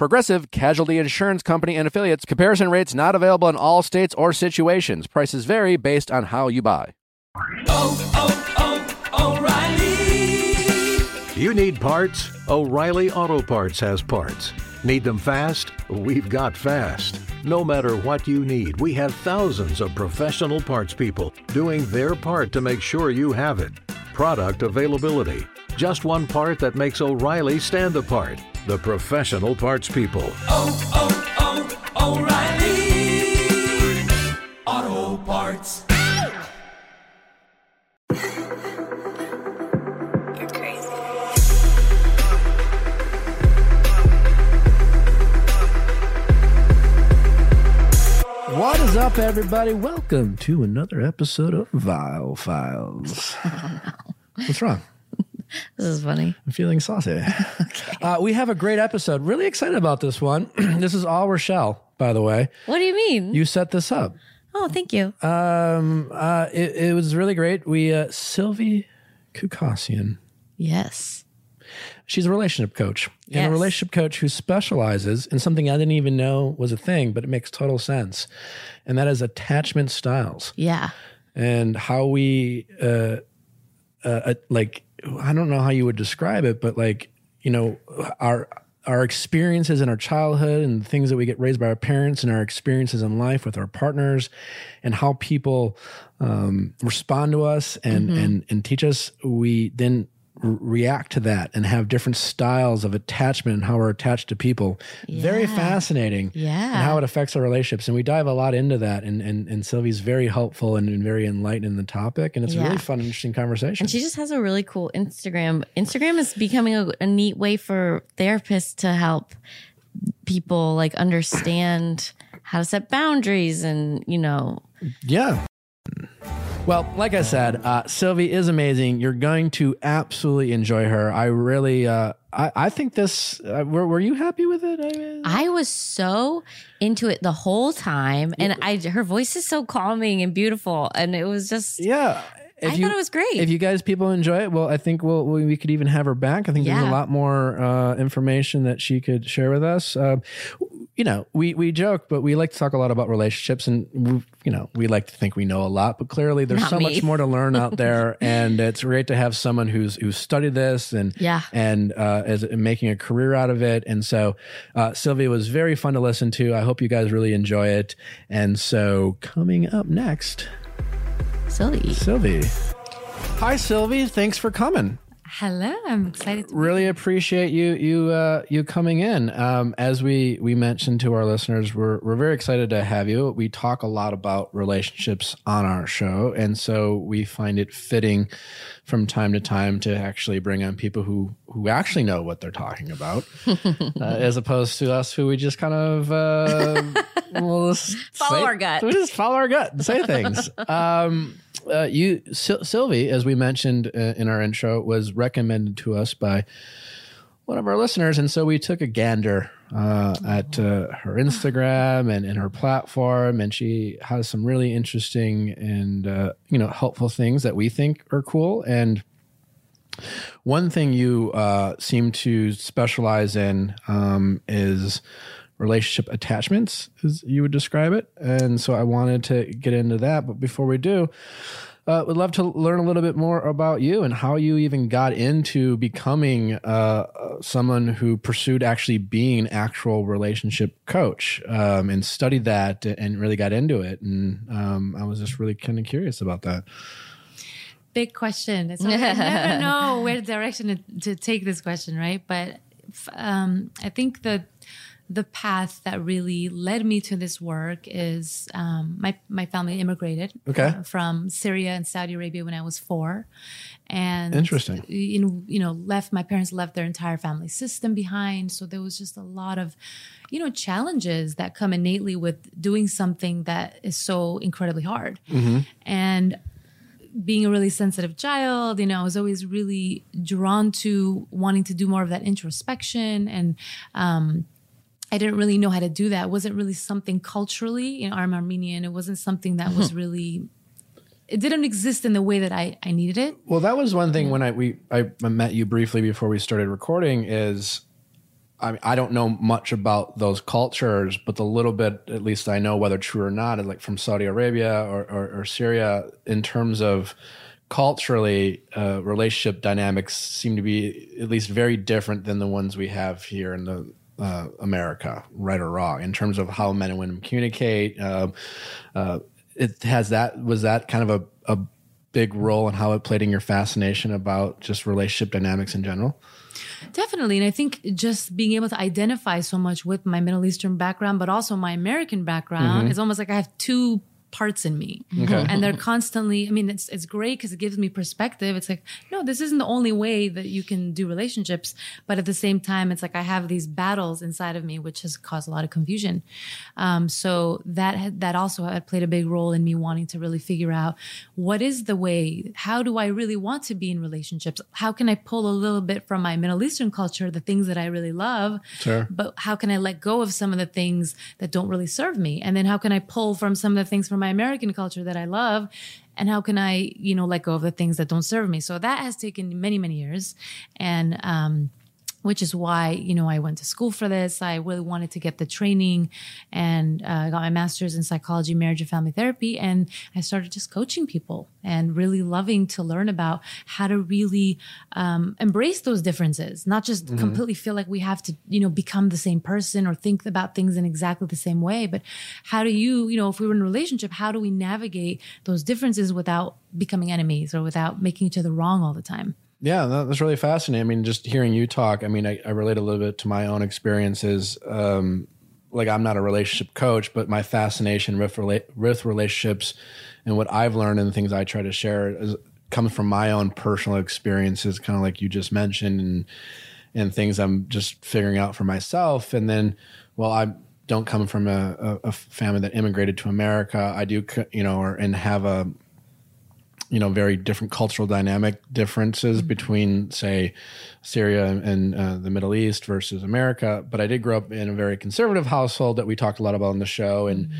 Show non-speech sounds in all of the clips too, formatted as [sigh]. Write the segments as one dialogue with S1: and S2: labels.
S1: Progressive Casualty Insurance Company and affiliates. Comparison rates not available in all states or situations. Prices vary based on how you buy.
S2: Oh, oh, oh, O'Reilly.
S3: You need parts? O'Reilly Auto Parts has parts. Need them fast? We've got fast. No matter what you need, we have thousands of professional parts people doing their part to make sure you have it. Product availability. Just one part that makes O'Reilly stand apart. The professional parts people.
S2: Oh, oh, oh, O'Reilly. Auto Parts.
S4: You're crazy.
S1: What is up, everybody? Welcome to another episode of Viall Files. [laughs] Oh, What's wrong?
S5: This is funny.
S1: I'm feeling saucy. [laughs] uh, we have a great episode. Really excited about this one. [clears throat] this is all Rochelle, by the way.
S5: What do you mean?
S1: You set this up.
S5: oh, thank you.
S1: Um, uh, it, it was really great. We uh, Silvy Khoucasian.
S5: yes.
S1: She's a relationship coach and a relationship coach who specializes in something I didn't even know was a thing, but it makes total sense, and that is attachment styles
S5: Yeah.
S1: and how we uh, uh, uh, like I don't know how you would describe it, but like you know our our experiences in our childhood and things that we get raised by our parents and our experiences in life with our partners and how people um, respond to us and and and teach us we then react to that and have different styles of attachment and how we're attached to people very fascinating
S5: Yeah.
S1: and how it affects our relationships and we dive a lot into that and and, and Silvy's very helpful and, and very enlightened in the topic and it's a really fun interesting conversation
S5: And she just has a really cool Instagram. Instagram is becoming a, a neat way for therapists to help people like understand how to set boundaries and, you know,
S1: Yeah. Well, like I said, uh, Silvy is amazing. You're going to absolutely enjoy her. I really, uh, I, I think this. Uh, were, were you happy with it? I mean,
S5: I was so into it the whole time. And I, her voice is so calming and beautiful. And it was just,
S1: yeah. If
S5: I
S1: you,
S5: thought it was great.
S1: If you guys people enjoy it, well, I think we'll, we we could even have her back. I think there's a lot more uh, information that she could share with us. Uh, you know, we we joke, but we like to talk a lot about relationships, and we, you know, we like to think we know a lot, but clearly there's
S5: Not
S1: so
S5: me.
S1: much more to learn out [laughs] there, and it's great to have someone who's who's studied this and
S5: Yeah.
S1: and uh, is making a career out of it. And so, uh, Sylvia was very fun to listen to. I hope you guys really enjoy it. And so, coming up next.
S5: silly.
S1: Silvy. Hi, Silvy. Thanks for coming.
S6: Hello, I'm excited to
S1: Really appreciate you you uh, you coming in. Um, as we we mentioned to our listeners, we're we're very excited to have you. We talk a lot about relationships on our show, and so we find it fitting from time to time to actually bring on people who who actually know what they're talking about, [laughs] uh, as opposed to us who we just kind of uh, [laughs] well,
S5: Follow
S1: say-
S5: our gut.
S1: We just follow our gut and say things. [laughs] um, uh, you, Syl- Silvy, as we mentioned uh, in our intro, was recommended to us by one of our listeners, and so we took a gander uh, at uh, her Instagram and, and her platform, and she has some really interesting and uh, you know helpful things that we think are cool. And one thing you uh, seem to specialize in um, is relationship attachments, as you would describe it. And so I wanted to get into that. But before we do, uh, would love to learn a little bit more about you and how you even got into becoming uh, someone who pursued actually being actual relationship coach um, and studied that and really got into it. And um, I was just really kind of curious about that.
S6: Big question. So I [laughs] never know where direction to, to take this question, right? But um, I think that the path that really led me to this work is um, my my family immigrated
S1: Okay.
S6: uh, from Syria and Saudi Arabia when I was four, and
S1: Interesting.
S6: You you know, left my parents left their entire family system behind, so there was just a lot of, you know, challenges that come innately with doing something that is so incredibly hard, and being a really sensitive child, you know, I was always really drawn to wanting to do more of that introspection and um I didn't really know how to do that. It wasn't really something culturally, you know, I'm Armenian. It wasn't something that was really it didn't exist in the way that I, I needed it.
S1: Well, that was one thing when I we I met you briefly before we started recording. Is I mean, I don't know much about those cultures, but the little bit, at least I know whether true or not, like from Saudi Arabia or, or, or Syria, in terms of culturally, uh, relationship dynamics seem to be at least very different than the ones we have here in the uh, America, right or wrong, in terms of how men and women communicate. Um uh, it has that was that kind of a, a big role in how it played in your fascination about just relationship dynamics in general.
S6: Definitely. And I think just being able to identify so much with my Middle Eastern background, but also my American background, mm-hmm. it's almost like I have two parts in me.
S1: Okay.
S6: And they're constantly, I mean, it's, it's great because it gives me perspective. It's like, no, this isn't the only way that you can do relationships. But at the same time, it's like I have these battles inside of me, which has caused a lot of confusion. Um, so that, that also had played a big role in me wanting to really figure out what is the way, how do I really want to be in relationships? How can I pull a little bit from my Middle Eastern culture, the things that I really love,
S1: Sure.
S6: but how can I let go of some of the things that don't really serve me? And then how can I pull from some of the things from my American culture that I love? And how can I, you know, let go of the things that don't serve me? So that has taken many, many years. And, um, which is why you know I went to school for this. I really wanted to get the training, and uh, got my master's in psychology, marriage, and family therapy. And I started just coaching people and really loving to learn about how to really um, embrace those differences, not just completely feel like we have to you know become the same person or think about things in exactly the same way. But how do you you know if we were in a relationship, how do we navigate those differences without becoming enemies or without making each other wrong all the time?
S1: Yeah, that, that's really fascinating. I mean, just hearing you talk, I mean, I, I relate a little bit to my own experiences. Um, like, I'm not a relationship coach, but my fascination with, rela- with relationships and what I've learned and the things I try to share is, comes from my own personal experiences, kind of like you just mentioned, and and things I'm just figuring out for myself. And then, well, I don't come from a, a, a family that immigrated to America. I do, you know, or and have a you know very different cultural dynamic differences between say Syria and uh, the Middle East versus America. But I did grow up in a very conservative household that we talked a lot about on the show and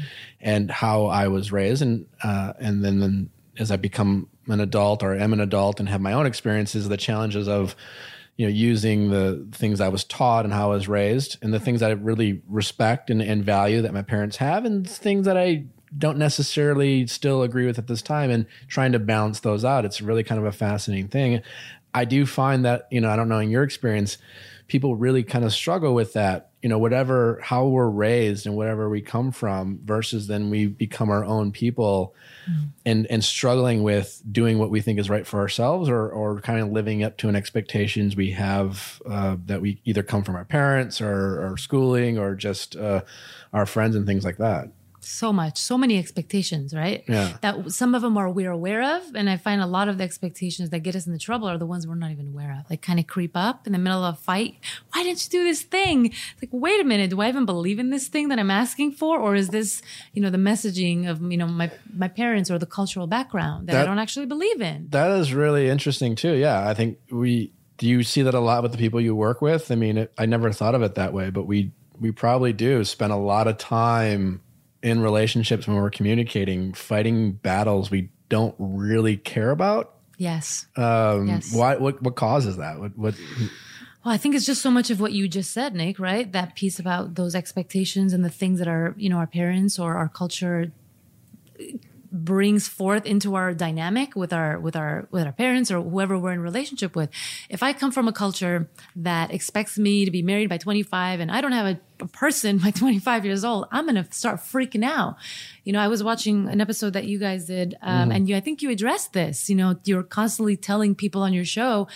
S1: and how I was raised. And uh, and then, then as I become an adult or am an adult and have my own experiences the challenges of you know using the things I was taught and how I was raised and the things that I really respect and, and value that my parents have and things that I don't necessarily still agree with at this time and trying to balance those out. It's really kind of a fascinating thing. I do find that you know i don't know in your experience people really kind of struggle with that you know whatever how we're raised and whatever we come from versus then we become our own people and and struggling with doing what we think is right for ourselves or or kind of living up to an expectations we have uh, that we either come from our parents or, or schooling or just uh, our friends and things like that
S6: so much, so many expectations, right?
S1: Yeah.
S6: That some of them are we're aware of, and I find a lot of the expectations that get us into trouble are the ones we're not even aware of. Like kind of creep up in the middle of a fight. Why didn't you do this thing? It's like, wait a minute, do I even believe in this thing that I'm asking for, or is this, you know, the messaging of you know my my parents or the cultural background that,
S1: That-
S6: I don't actually believe in?
S1: That is really interesting too. Yeah, I think we do. You see that a lot with the people you work with. I mean, it, I never thought of it that way, but we we probably do spend a lot of time in relationships when we're communicating, fighting battles we don't really care about.
S6: Yes.
S1: Um,
S6: Yes.
S1: Why? What? What causes that? What? What?
S6: Well, I think it's just so much of what you just said, Nick, right? That piece about those expectations and the things that our, you know, our parents or our culture brings forth into our dynamic with our with our with our parents or whoever we're in relationship with. If I come from a culture that expects me to be married by 25 and I don't have a a person [laughs] by 25 years old, I'm going to start freaking out. You know, I was watching an episode that you guys did, um, and you, I think you addressed this. You know, you're constantly telling people on your show,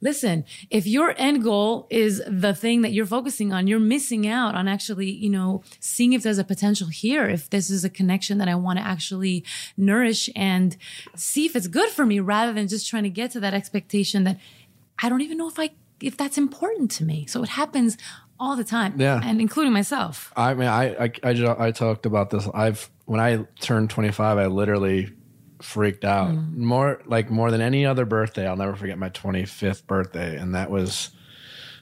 S6: listen, if your end goal is the thing that you're focusing on, you're missing out on actually, you know, seeing if there's a potential here, if this is a connection that I want to actually nourish and see if it's good for me rather than just trying to get to that expectation that I don't even know if I if that's important to me. So it happens all the time.
S1: Yeah.
S6: And including myself.
S1: I mean, I, I, I, I talked about this. I've, when I turned 25, I literally freaked out mm. more, like more than any other birthday. I'll never forget my 25th birthday. And that was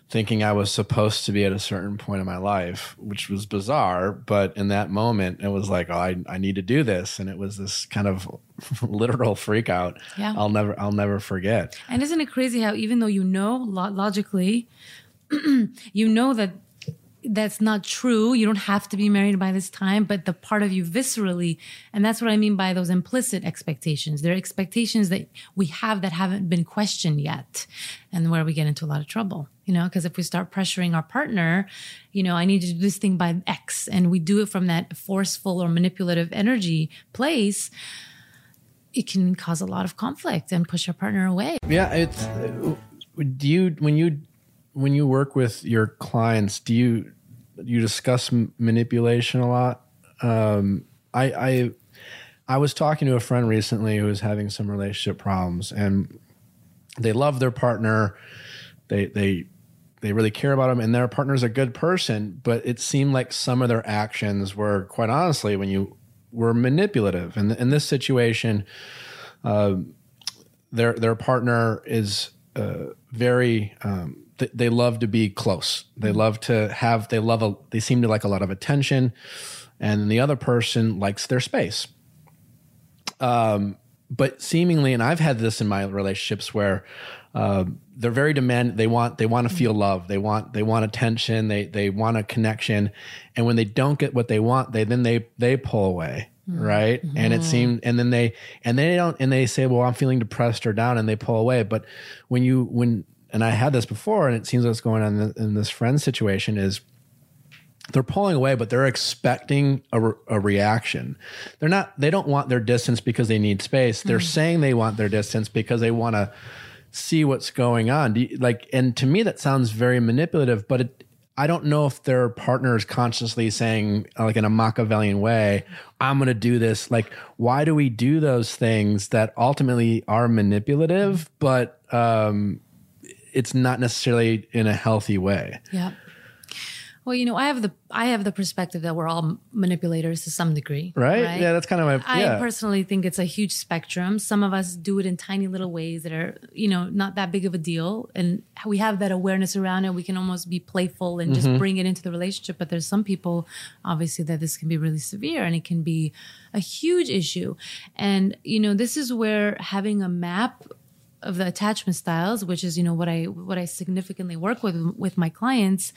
S1: thinking I was supposed to be at a certain point in my life, which was bizarre. But in that moment, it was like, oh, I, I need to do this. And it was this kind of [laughs] literal freak out.
S6: Yeah.
S1: I'll never, I'll never forget.
S6: And isn't it crazy how even though you know lo- logically, [clears throat] you know that that's not true. You don't have to be married by this time, but the part of you viscerally, and that's what I mean by those implicit expectations. There are expectations that we have that haven't been questioned yet, and where we get into a lot of trouble. You know, because if we start pressuring our partner, you know, I need to do this thing by X, and we do it from that forceful or manipulative energy place, it can cause a lot of conflict and push our partner away.
S1: Yeah, it's. Uh, do you when you when you work with your clients, do you you discuss manipulation a lot? Um, I I I was talking to a friend recently who was having some relationship problems, and they love their partner. They they they really care about them, and their partner's a good person. But it seemed like some of their actions were, quite honestly, when you were manipulative. And in this situation, their their partner is uh, very um, th- they love to be close. They love to have they love a they seem to like a lot of attention. And the other person likes their space. Um, but seemingly and i've had this in my relationships where uh, they're very demand they want they want to feel love. They want they want attention. They they want a connection. And when they don't get what they want they then they they pull away right? And it seemed and then they and they don't and they say well i'm feeling depressed or down and they pull away. But when you when and i had this before and it seems what's going on in, this friend situation is they're pulling away, but they're expecting a, re- a reaction. They're not, they don't want their distance because they need space. They're saying they want their distance because they want to see what's going on. Do you, like, and to me, that sounds very manipulative, but it, I don't know if their partner is consciously saying, like in a Machiavellian way, I'm going to do this. Like, why do we do those things that ultimately are manipulative, but um, it's not necessarily in a healthy way?
S6: Yeah. Well, you know, I have the I have the perspective that we're all manipulators to some degree,
S1: Right? Yeah, that's kind of my.
S6: I
S1: yeah.
S6: personally think it's a huge spectrum. Some of us do it in tiny little ways that are, you know, not that big of a deal. And we have that awareness around it. We can almost be playful and just mm-hmm. bring it into the relationship. But there's some people, obviously, that this can be really severe and it can be a huge issue. And, you know, this is where having a map of the attachment styles, which is, you know, what I what I significantly work with with my clients,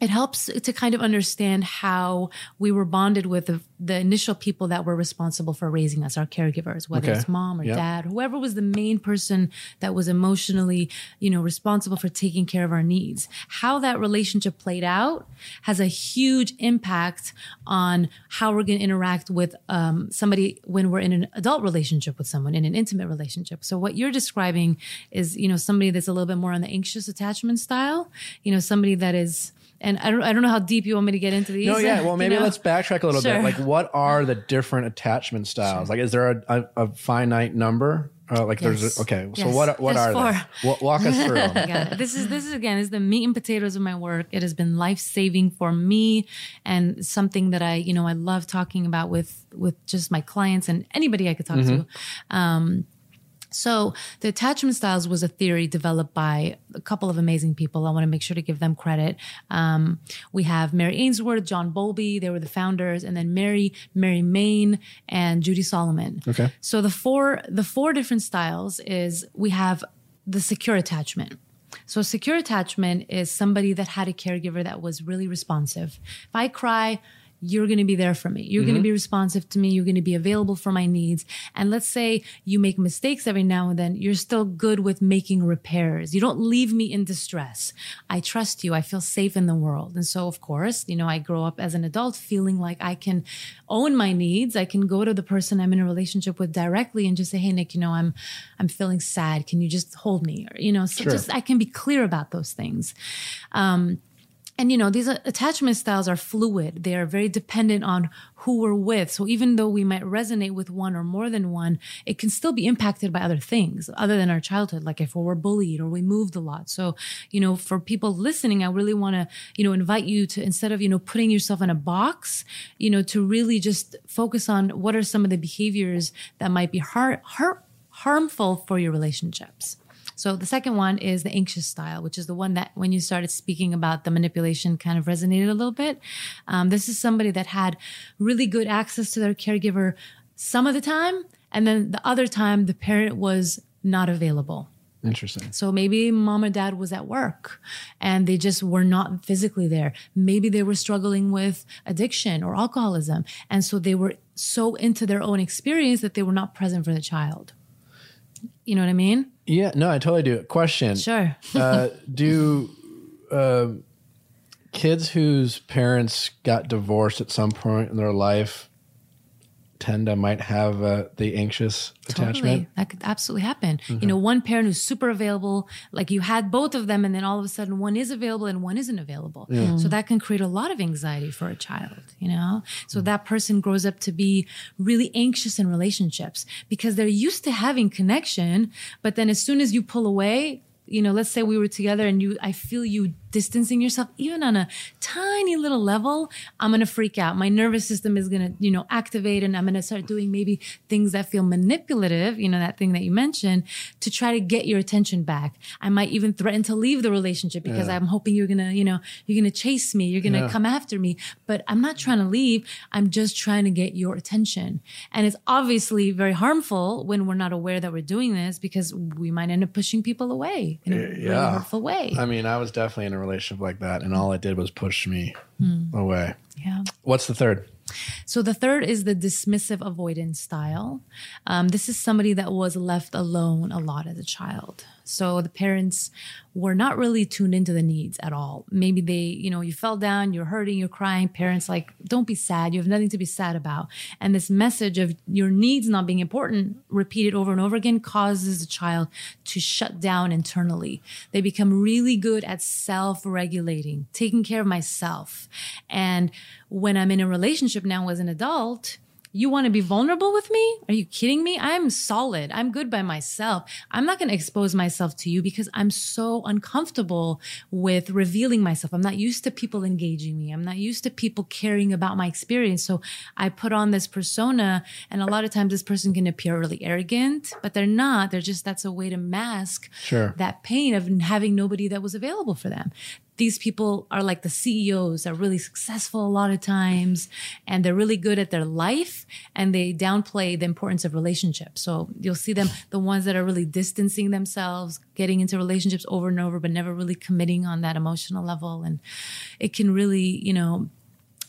S6: it helps to kind of understand how we were bonded with the, the initial people that were responsible for raising us, our caregivers, whether
S1: Okay.
S6: it's mom or
S1: Yep.
S6: dad, whoever was the main person that was emotionally, you know, responsible for taking care of our needs. How that relationship played out has a huge impact on how we're going to interact with um, somebody when we're in an adult relationship with someone, in an intimate relationship. So what you're describing is, you know, somebody that's a little bit more on the anxious attachment style, you know, somebody that is, and I don't, I don't know how deep you want me to get into these.
S1: No, yeah. Well, [laughs]
S6: you
S1: maybe
S6: know?
S1: let's backtrack a little
S6: Sure.
S1: bit. Like, what are the [laughs] different attachment styles? Like, is there a, a, a finite number? Uh, like, there's a, okay. So what what
S6: There's
S1: are
S6: four.
S1: they? Walk us through. [laughs]
S6: Yeah, this is this is again is the meat and potatoes of my work. It has been life saving for me, and something that I you know I love talking about with with just my clients and anybody I could talk to. Um, so the attachment styles was a theory developed by a couple of amazing people. I want to make sure to give them credit. Um, we have Mary Ainsworth, John Bowlby, they were the founders, and then Mary, Mary Main, and Judy Solomon.
S1: Okay.
S6: So the four the four different styles is we have the secure attachment. So secure attachment is somebody that had a caregiver that was really responsive. If I cry, you're going to be there for me. You're going to be responsive to me. You're going to be available for my needs. And let's say you make mistakes every now and then, you're still good with making repairs. You don't leave me in distress. I trust you. I feel safe in the world. And so, of course, you know, I grow up as an adult feeling like I can own my needs. I can go to the person I'm in a relationship with directly and just say, Hey, Nick, you know, I'm, I'm feeling sad. Can you just hold me? Or, you know, so
S1: Sure.
S6: just, I can be clear about those things. Um, and you know, these uh, attachment styles are fluid. They are very dependent on who we're with. So even though we might resonate with one or more than one, it can still be impacted by other things other than our childhood, like if we were bullied or we moved a lot. So, you know, for people listening, I really want to, you know, invite you to instead of, you know, putting yourself in a box, you know, to really just focus on what are some of the behaviors that might be har- har- harmful for your relationships. So the second one is the anxious style, which is the one that when you started speaking about the manipulation kind of resonated a little bit. Um, this is somebody that had really good access to their caregiver some of the time, and then the other time the parent was not available.
S1: Interesting.
S6: So maybe mom or dad was at work and they just were not physically there. Maybe they were struggling with addiction or alcoholism. And so they were so into their own experience that they were not present for the child. You know what I mean?
S1: Yeah, no, I totally do. Question.
S6: Sure. [laughs]
S1: uh, do um kids whose parents got divorced at some point in their life tend might have uh, the anxious attachment?
S6: Totally. That could absolutely happen. You know, one parent who's super available, like you had both of them, and then all of a sudden one is available and one isn't available. So that can create a lot of anxiety for a child, you know? So that person grows up to be really anxious in relationships because they're used to having connection. But then as soon as you pull away, you know, let's say we were together and you, I feel you distancing yourself, even on a tiny little level, I'm going to freak out. My nervous system is going to, you know, activate and I'm going to start doing maybe things that feel manipulative, you know, that thing that you mentioned to try to get your attention back. I might even threaten to leave the relationship because I'm hoping you're going to, you know, you're going to chase me. You're going to
S1: Yeah.
S6: come after me, but I'm not trying to leave. I'm just trying to get your attention. And it's obviously very harmful when we're not aware that we're doing this because we might end up pushing people away in a really hurtful way.
S1: I mean, I was definitely in a relationship like that, and all it did was push me
S6: Hmm.
S1: away.
S6: yeah.
S1: What's the third?
S6: So the third is the dismissive avoidance style. Um, this is somebody that was left alone a lot as a child. So the parents were not really tuned into the needs at all. Maybe they, you know, you fell down, you're hurting, you're crying. Parents like, don't be sad. You have nothing to be sad about. And this message of your needs not being important, repeated over and over again, causes the child to shut down internally. They become really good at self regulating, taking care of myself. And when I'm in a relationship now as an adult, you want to be vulnerable with me? Are you kidding me? I'm solid. I'm good by myself. I'm not going to expose myself to you because I'm so uncomfortable with revealing myself. I'm not used to people engaging me. I'm not used to people caring about my experience. So I put on this persona and a lot of times this person can appear really arrogant, but they're not. They're just, that's a way to mask
S1: Sure.
S6: that pain of having nobody that was available for them. These people are like the CEOs, are really successful a lot of times, and they're really good at their life, and they downplay the importance of relationships. So you'll see them, the ones that are really distancing themselves, getting into relationships over and over, but never really committing on that emotional level. And it can really, you know,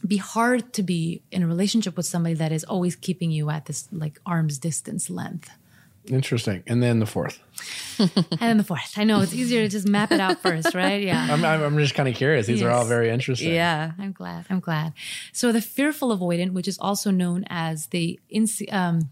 S6: be hard to be in a relationship with somebody that is always keeping you at this like arm's distance length.
S1: Interesting. And then the fourth.
S6: And then the fourth. I know it's easier to just map it out first, [laughs] right? Yeah.
S1: I'm, I'm, just kind of curious. These are all very interesting.
S5: Yeah.
S6: I'm glad. I'm glad. So the fearful avoidant, which is also known as the inse- um,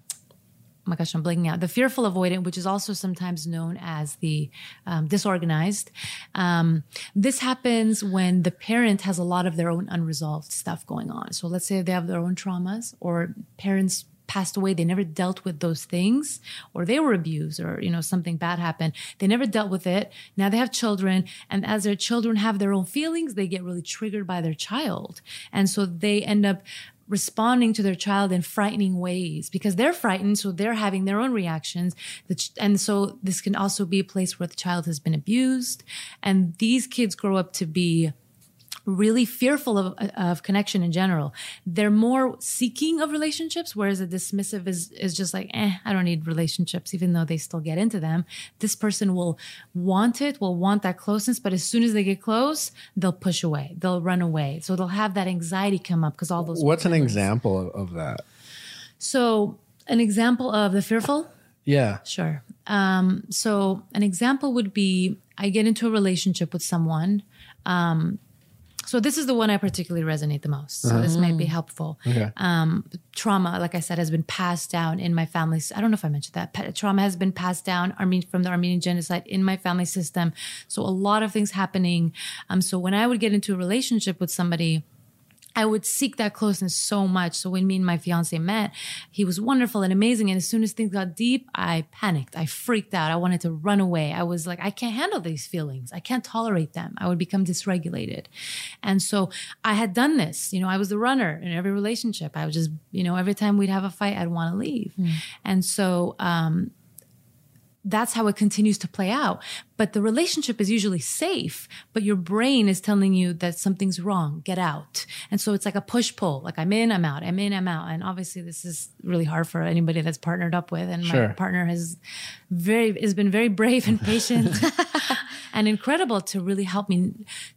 S6: oh my gosh, I'm blanking out. The fearful avoidant, which is also sometimes known as the um, disorganized. Um, this happens when the parent has a lot of their own unresolved stuff going on. So let's say they have their own traumas or parents passed away they never dealt with those things or they were abused or you know something bad happened. They never dealt with it. Now they have children and as their children have their own feelings they get really triggered by their child. And so they end up responding to their child in frightening ways because they're frightened so they're having their own reactions. And so this can also be a place where the child has been abused. And these kids grow up to be really fearful of, of connection in general. They're more seeking of relationships, whereas a dismissive is, is just like, eh, I don't need relationships, even though they still get into them. This person will want it, will want that closeness, but as soon as they get close, they'll push away, they'll run away. So they'll have that anxiety come up because all those.
S1: What's an example of, of that?
S6: So, an example of the fearful?
S1: Yeah.
S6: Sure. Um, so an example would be I get into a relationship with someone. Um, so this is the one I particularly resonate the most. So this might be helpful.
S1: Okay.
S6: Um, trauma, like I said, has been passed down in my family. I don't know if I mentioned that. Trauma has been passed down Arme- from the Armenian genocide in my family system. So a lot of things happening. Um, so when I would get into a relationship with somebody, I would seek that closeness so much. So when me and my fiance met, he was wonderful and amazing. And as soon as things got deep, I panicked. I freaked out. I wanted to run away. I was like, I can't handle these feelings. I can't tolerate them. I would become dysregulated. And so I had done this. You know, I was the runner in every relationship. I was just, you know, every time we'd have a fight, I'd want to leave. And so, um, that's how it continues to play out. But the relationship is usually safe, but your brain is telling you that something's wrong, get out. And so it's like a push pull, like I'm in, I'm out, I'm in, I'm out. And obviously this is really hard for anybody that's partnered up with. And
S1: Sure.
S6: my partner has very, has been very brave and patient [laughs] [laughs] and incredible to really help me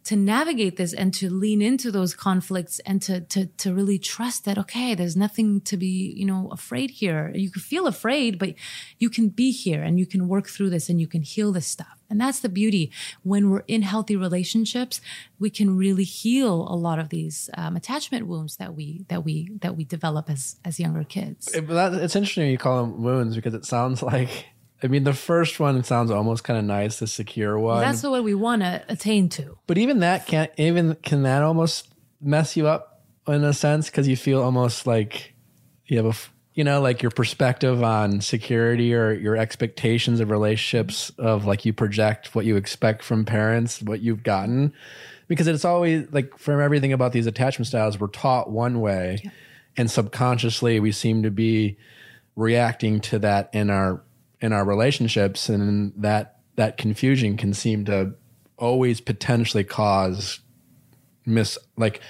S6: to navigate this and to lean into those conflicts and to, to, to really trust that, okay, there's nothing to be, you know, afraid here. You can feel afraid, but you can be here and you can work through this and you can heal this stuff. And that's the beauty. When we're in healthy relationships, we can really heal a lot of these um, attachment wounds that we that we that we develop as as younger kids.
S1: It- that, it's interesting you call them wounds because it sounds [laughs] like, I mean, the first one sounds almost kind of nice, the secure one.
S6: That's the what we want to attain to.
S1: but even that can't, even can that almost mess you up in a sense because you feel almost like you have a, you know, like your perspective on security or your expectations of relationships of like you project what you expect from parents, what you've gotten. Because it's always like from everything about these attachment styles, we're taught one way and subconsciously we seem to be reacting to that in our in our relationships and that that confusion can seem to always potentially cause mis like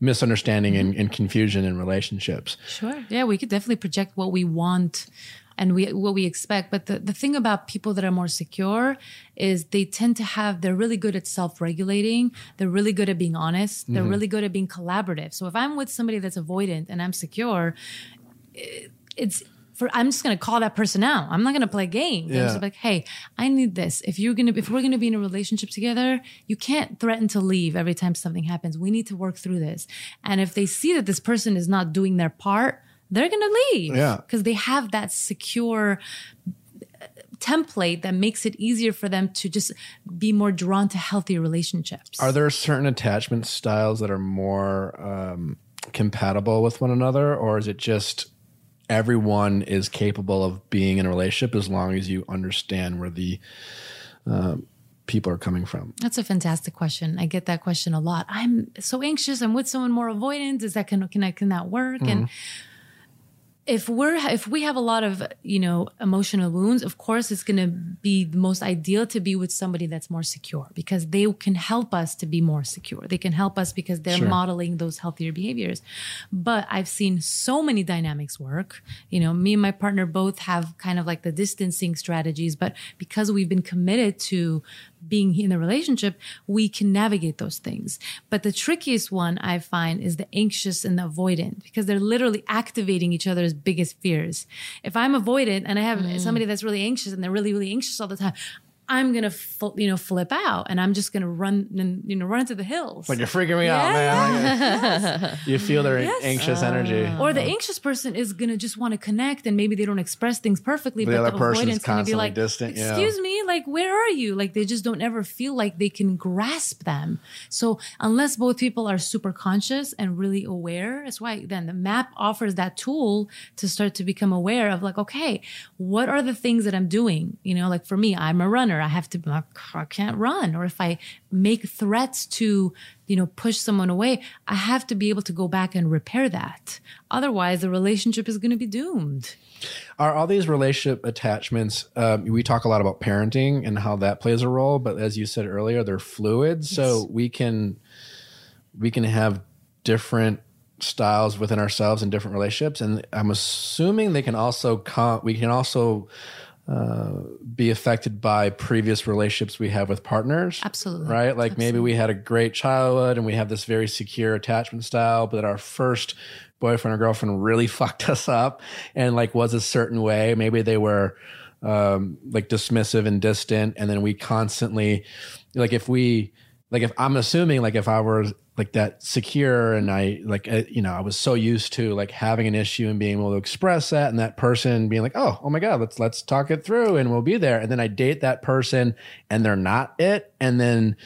S1: misunderstanding and, and confusion in relationships
S6: Sure. Yeah, we could definitely project what we want and we what we expect. But the, the thing about people that are more secure is they tend to have they're really good at self-regulating. They're really good at being honest. They're mm-hmm. really good at being collaborative. So if I'm with somebody that's avoidant and I'm secure, it- it's for I'm just gonna call that person out. I'm not gonna play games. I'm just like, hey, I need this. If you're gonna if we're gonna be in a relationship together, you can't threaten to leave every time something happens. We need to work through this. And if they see that this person is not doing their part, they're gonna leave.
S1: Yeah.
S6: Because they have that secure uh, template that makes it easier for them to just be more drawn to healthy relationships.
S1: are there certain attachment styles that are more um, compatible with one another or is it just everyone is capable of being in a relationship as long as you understand where the um, people are coming from
S6: That's a fantastic question. I get that question a lot. I'm so anxious. I'm with someone more avoidant. Is that can can I can that work? And if we're if we have a lot of you know emotional wounds, of course it's going to be the most ideal to be with somebody that's more secure because they can help us to be more secure. They can help us because they're
S1: Sure.
S6: modeling those healthier behaviors. But I've seen so many dynamics work. You know, me and my partner both have kind of like the distancing strategies, but because we've been committed to being in a relationship, we can navigate those things. But the trickiest one I find is the anxious and the avoidant because they're literally activating each other's biggest fears. If I'm avoidant and I have mm. somebody that's really anxious and they're really, really anxious all the time, I'm gonna, fl- you know, flip out and I'm just gonna run and you know run into the hills.
S1: like you're freaking me out man you feel their anxious energy uh,
S6: or the uh-huh. anxious person is gonna just want to connect, and maybe they don't express things perfectly,
S1: The
S6: but
S1: other
S6: the
S1: person's
S6: avoidance gonna be
S1: constantly
S6: like,
S1: distant, yeah.
S6: "Excuse me, like where are you?" Like they just don't ever feel like they can grasp them. So unless both people are super conscious and really aware, that's why then the map offers that tool to start to become aware of like, okay, what are the things that I'm doing? You know, like for me, I'm a runner. I have to, I can't run, or if I make threats to you know, push someone away, I have to be able to go back and repair that. Otherwise, the relationship is going to be doomed.
S1: Are all these relationship attachments? Um, we talk a lot about parenting and how that plays a role, but as you said earlier, they're fluid. So we can we can have different styles within ourselves and different relationships, and I'm assuming they can also come. We can also uh, be affected by previous relationships we have with partners.
S6: Absolutely.
S1: Right? Like maybe we had a great childhood and we have this very secure attachment style, but our first boyfriend or girlfriend really [laughs] fucked us up and like was a certain way. Maybe they were um, like dismissive and distant. And then we constantly, like, if we, like, if I'm assuming, like, if I were like that secure and I like uh, you know I was so used to like having an issue and being able to express that and that person being like oh oh my god let's let's talk it through and we'll be there. And then I date that person and they're not it. And then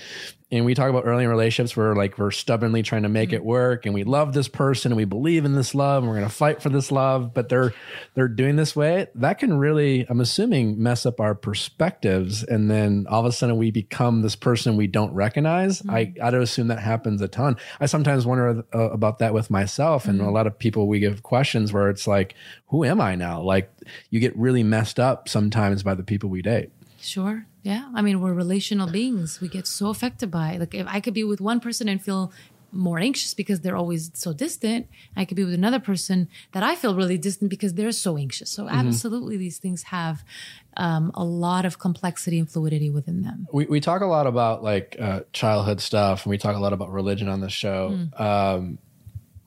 S1: and we talk about early in relationships where like we're stubbornly trying to make it mm-hmm. work and we love this person and we believe in this love and we're going to fight for this love but they're they're doing this way that can really i'm assuming mess up our perspectives. And then all of a sudden we become this person we don't recognize. I mm-hmm. i'd assume that happens a ton. I sometimes wonder uh, about that with myself. And a mm-hmm. lot of people we give questions where it's like who am i now? Like you get really messed up sometimes by the people we date.
S6: Sure. Yeah. I mean, we're relational beings. We get so affected by it. Like if I could be with one person and feel more anxious because they're always so distant, I could be with another person that I feel really distant because they're so anxious. So absolutely these things have um, a lot of complexity and fluidity within them.
S1: we, we talk a lot about like uh, childhood stuff and we talk a lot about religion on the show um,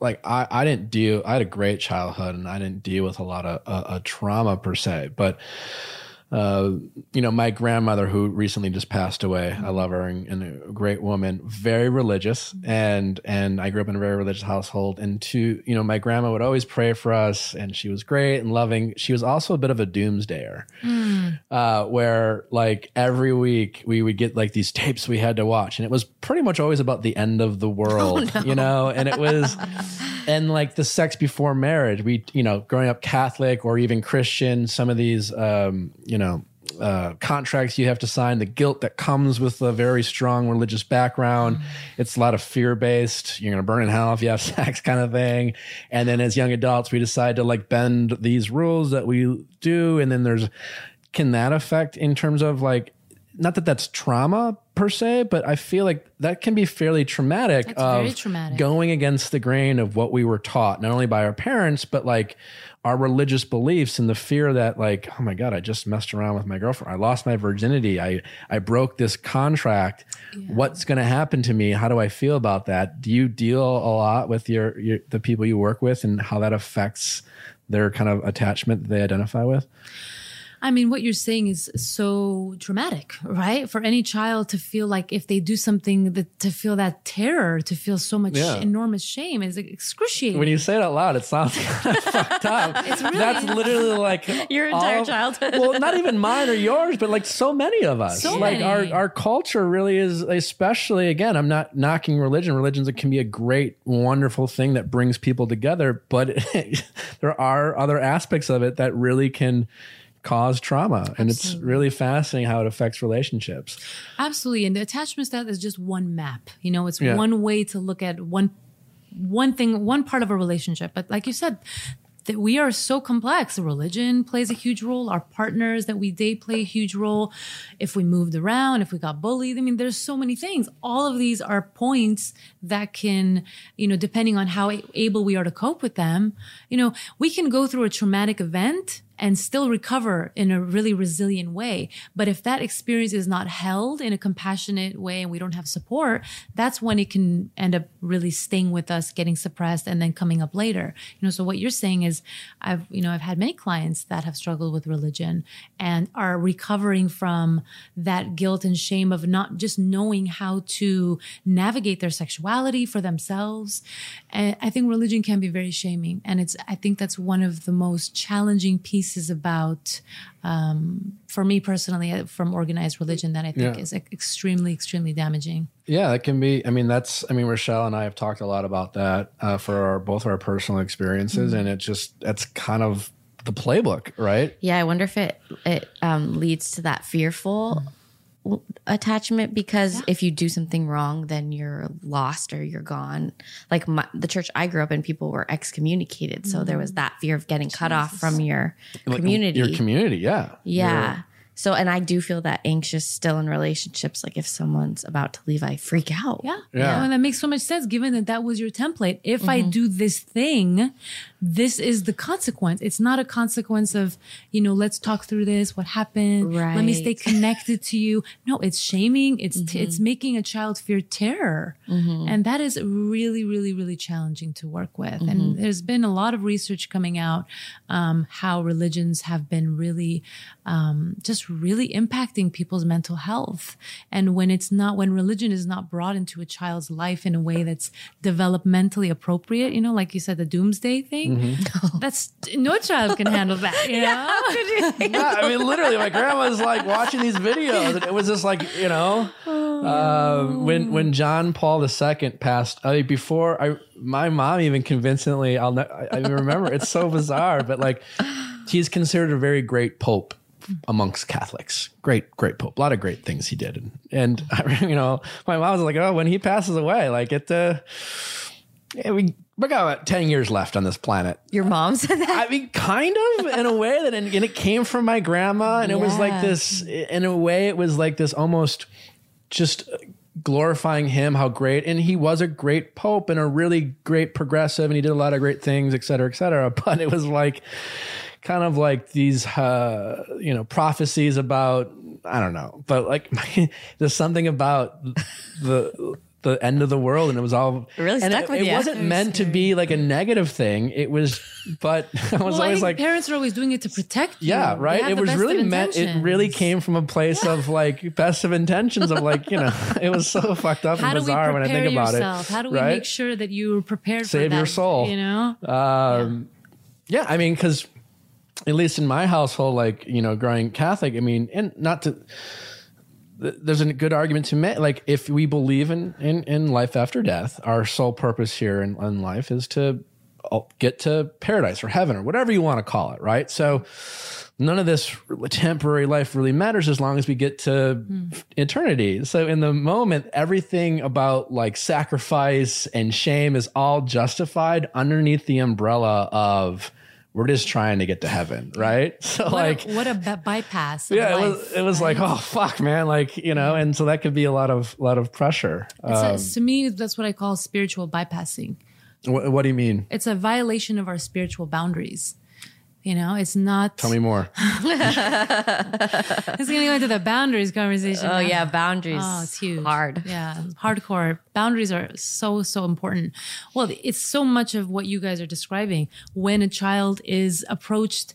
S1: like I, I didn't deal i had a great childhood and i didn't deal with a lot of uh, uh, trauma per se but uh, you know, my grandmother who recently just passed away. I love her and, and a great woman, very religious, and and I grew up in a very religious household. And to you know, my grandma would always pray for us, and she was great and loving. She was also a bit of a doomsdayer, uh, where like every week we would get like these tapes we had to watch, and it was pretty much always about the end of the [laughs] world, you know, and it was [laughs] and like the sex before marriage we you know growing up catholic or even christian some of these um you know uh, contracts you have to sign, the guilt that comes with a very strong religious background. It's a lot of fear based. You're going to burn in hell if you have [laughs] sex, kind of thing. And then as young adults, we decide to like bend these rules that we do. And then there's, can that affect in terms of like, not that that's trauma per se, but I feel like that can be fairly traumatic.
S6: That's
S1: of
S6: traumatic.
S1: Going against the grain of what we were taught, not only by our parents, but like our religious beliefs and the fear that like, oh my God, I just messed around with my girlfriend. I lost my virginity. I, I broke this contract. What's going to happen to me? How do I feel about that? Do you deal a lot with your, your, the people you work with and how that affects their kind of attachment that they identify with?
S6: I mean, what you're saying is so dramatic, right? For any child to feel like if they do something that to feel that terror, to feel so much
S1: Yeah.
S6: enormous shame is excruciating.
S1: When you say it out loud, it sounds kind of fucked up. [laughs]
S6: It's really-
S1: That's literally like [laughs]
S5: Your entire
S1: all-
S5: childhood.
S1: well, not even mine or yours, but like so many of us.
S6: So
S1: like our our culture really is, especially again. I'm not knocking religion. Religions can be a great, wonderful thing that brings people together, but [laughs] there are other aspects of it that really can cause trauma, and it's really fascinating how it affects relationships.
S6: Absolutely. And the attachment style is just one map. You know, it's
S1: Yeah.
S6: one way to look at one one thing, one part of a relationship. But like you said, that we are so complex. Religion plays a huge role. Our partners that we date play a huge role. If we moved around, if we got bullied, I mean, there's so many things. All of these are points that can, you know, depending on how able we are to cope with them, you know, we can go through a traumatic event and still recover in a really resilient way. But if that experience is not held in a compassionate way and we don't have support, that's when it can end up really staying with us, getting suppressed and then coming up later. You know, so what you're saying is I've, you know, I've had many clients that have struggled with religion and are recovering from that guilt and shame of not just knowing how to navigate their sexuality for themselves. And I think religion can be very shaming. And it's, I think that's one of the most challenging pieces about, um, for me personally, uh, from organized religion that I think
S1: Yeah.
S6: is extremely, extremely damaging.
S1: Yeah, that can be. I mean, that's. I mean, Rochelle and I have talked a lot about that uh, for our, both our personal experiences, and it just that's kind of the playbook, right?
S5: Yeah, I wonder if it it um, leads to that fearful attachment because if you do something wrong, then you're lost or you're gone. Like my, the church I grew up in, people were excommunicated, so there was that fear of getting cut off from your
S1: Like,
S5: community.
S1: your community, yeah,
S5: yeah, So, and I do feel that anxious still in relationships. Like if someone's about to leave, I freak out.
S6: Yeah.
S1: Yeah.
S6: And that makes so much sense given that that was your template. If I
S5: Mm-hmm.
S6: do this thing, this is the consequence. It's not a consequence of, you know, let's talk through this. What happened? Let me stay
S5: Mm-hmm.
S6: connected to you. No, it's shaming. It's, t- it's making a child fear terror. And that is really, really, really challenging to work with.
S5: Mm-hmm.
S6: And there's been a lot of research coming out, um, how religions have been really, um, just really impacting people's mental health. And when it's not, when religion is not brought into a child's life in a way that's developmentally appropriate, you know, like you said, the doomsday thing,
S1: Mm-hmm.
S6: that's no child can handle that. You [laughs] know? [laughs]
S1: yeah, I mean, literally, my grandma's like watching these videos, and it was just like, you know, uh, when when John Paul II passed. I mean, before I, my mom even convincingly, I'll, ne- I, I remember. It's so bizarre, but like, he's considered a very great pope amongst Catholics. Great, great pope. A lot of great things he did, and, and [laughs] you know, my mom was like, oh, when he passes away, like it. Uh, yeah, we we got about ten years left on this planet.
S5: Your mom said that.
S1: I mean, kind of in a way that, and it came from my grandma, and it was like this. In a way, it was like this almost just glorifying him, how great, and he was a great pope and a really great progressive, and he did a lot of great things, et cetera, et cetera. [laughs] But it was like kind of like these, uh, you know, prophecies about I don't know, but like [laughs] there's something about the. The end of the world, and it was all
S5: It really
S1: and
S5: stuck
S1: it,
S5: with
S1: it
S5: you.
S1: wasn't meant to be like a negative thing. It was, but [laughs] I was
S6: Well, I
S1: always
S6: think
S1: like,
S6: parents are always doing it to protect you.
S1: yeah, right. It was really meant. It really came from a place of like best of intentions of like you know. [laughs] It was so fucked up
S6: How
S1: and bizarre when I think about
S6: yourself?
S1: it.
S6: How do we
S1: right?
S6: make sure that you're prepared
S1: Save
S6: for
S1: your soul.
S6: You know?
S1: Um, yeah, I mean, because at least in my household, like you know, growing Catholic, I mean, and not to. Th- There's a good argument to make. Like, if we believe in, in, in life after death, our sole purpose here in, in life is to uh, get to paradise or heaven or whatever you want to call it, right? So, none of this temporary life really matters as long as we get to eternity. So in the moment, everything about like sacrifice and shame is all justified underneath the umbrella of we're just trying to get to heaven, right? [laughs] So
S6: What
S1: like
S6: a, what a bypass.
S1: yeah, it was it was like, oh fuck, man, like, you know, and so that could be a lot of lot of pressure. Uh,
S6: a- to me, that's what I call spiritual bypassing.
S1: what, what do you mean?
S6: It's a violation of our spiritual boundaries. You know, it's not.
S1: Tell me more. [laughs]
S6: It's going to go into the boundaries conversation.
S5: Oh
S6: now.
S5: yeah, boundaries.
S6: Oh, it's huge.
S5: Hard.
S6: Yeah, hardcore. Boundaries are so, so important. Well, it's so much of what you guys are describing. When a child is approached,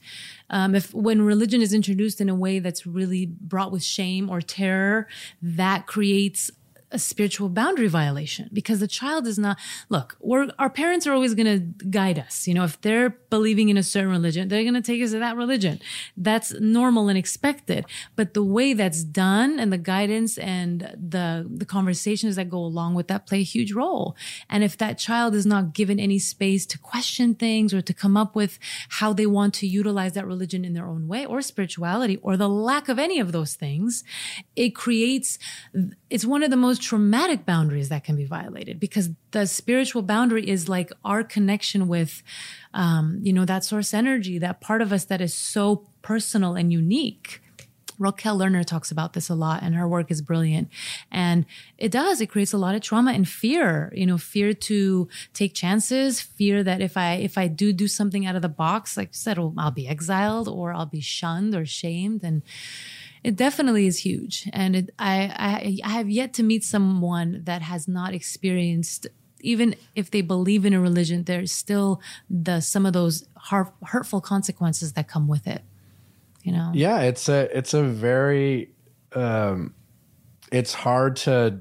S6: um, if when religion is introduced in a way that's really brought with shame or terror, that creates a spiritual boundary violation because the child is not look our parents are always going to guide us. You know if they're believing in a certain religion they're going to take us to that religion. That's normal and expected but the way that's done and the guidance and the the conversations that go along with that play a huge role. And if that child is not given any space to question things or to come up with how they want to utilize that religion in their own way or spirituality or the lack of any of those things it creates it's one of the most traumatic boundaries that can be violated because the spiritual boundary is like our connection with um, you know that source energy that part of us that is so personal and unique Raquel Lerner talks about this a lot and her work is brilliant. And it does, it creates a lot of trauma and fear, you know, fear to take chances, fear that if I, if I do do something out of the box, like you said, oh, I'll be exiled or I'll be shunned or shamed. And it definitely is huge. And it, I, I, I have yet to meet someone that has not experienced even if they believe in a religion, there's still the some of those har- hurtful consequences that come with it. You know,
S1: Yeah, it's a it's a very um it's hard to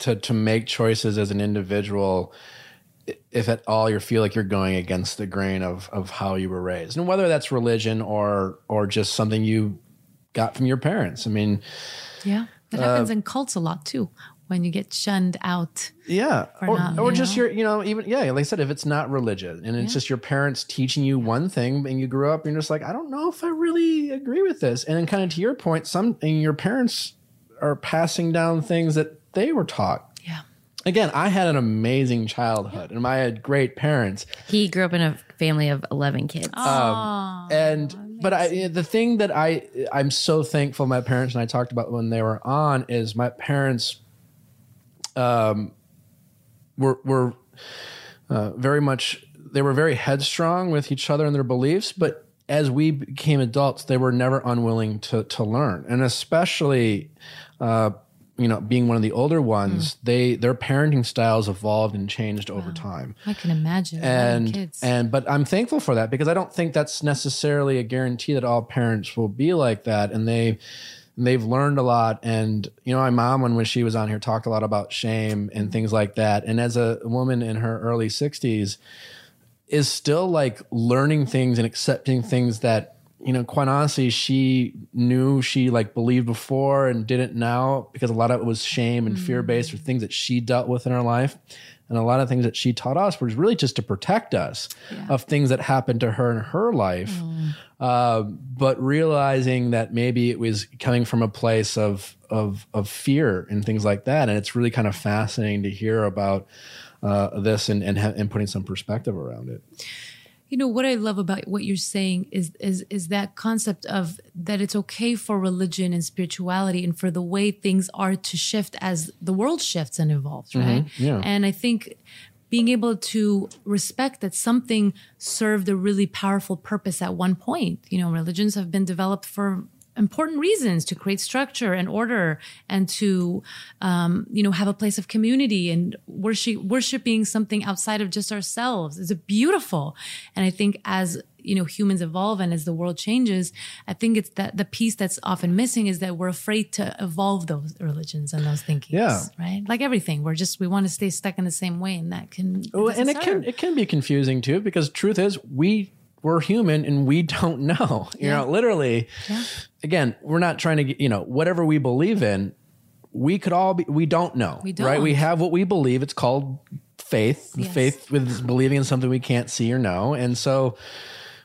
S1: to to make choices as an individual if at all you feel like you're going against the grain of of how you were raised. And whether that's religion or or just something you got from your parents. I mean,
S6: Yeah. That uh, happens in cults a lot too. When you get shunned out.
S1: Yeah,
S6: or
S1: or,
S6: not,
S1: or
S6: you
S1: just
S6: know?
S1: your, you know, even yeah, like I said, if it's not religion and it's just your parents teaching you one thing, and you grew up, and you're just like, I don't know if I really agree with this. And then, kind of to your point, some and your parents are passing down things that they were taught,
S6: Yeah.
S1: Again, I had an amazing childhood and I had great parents.
S5: He grew up in a family of 11 kids.
S1: and but I the thing that I I'm so thankful my parents and I talked about when they were on is my parents um were were uh, very much they were very headstrong with each other and their beliefs but as we became adults they were never unwilling to to learn and especially uh you know being one of the older hmm. ones they their parenting styles evolved and changed over time.
S6: I can imagine.
S1: And
S6: kids.
S1: and but I'm thankful for that because I don't think that's necessarily a guarantee that all parents will be like that. And they they've learned a lot. And you know my mom when, when she was on here talked a lot about shame and hmm. things like that. And as a woman in her early 60s is still like learning things and accepting things that you know quite honestly she knew she like believed before and didn't now because a lot of it was shame and fear based or things that she dealt with in her life. And a lot of things that she taught us was really just to protect us of things that happened to her in her life uh, but realizing that maybe it was coming from a place of of of fear and things like that. And it's really kind of fascinating to hear about uh, this and and, ha- and putting some perspective around it
S6: you know what I love about what you're saying is is is that concept of that it's okay for religion and spirituality and for the way things are to shift as the world shifts and evolves, mm-hmm. right?
S1: yeah.
S6: And I think being able to respect that something served a really powerful purpose at one point. You know, religions have been developed for important reasons to create structure and order and to um, you know have a place of community and worship worshiping something outside of just ourselves. Is beautiful and i think as you know humans evolve and as the world changes i think it's that the piece that's often missing is that we're afraid to evolve those religions and those thinkings
S1: Yeah.
S6: right? Like everything we're just we want to stay stuck in the same way and that can
S1: Well, and it can it can be confusing too because truth is we we're human and we [laughs] don't know. You know, literally. Again, we're not trying to get you know whatever we believe in. We could all be. We don't know.
S6: We
S1: Right. We have what we believe. It's called faith.
S6: Yes.
S1: Faith with believing in something we can't see or know, and so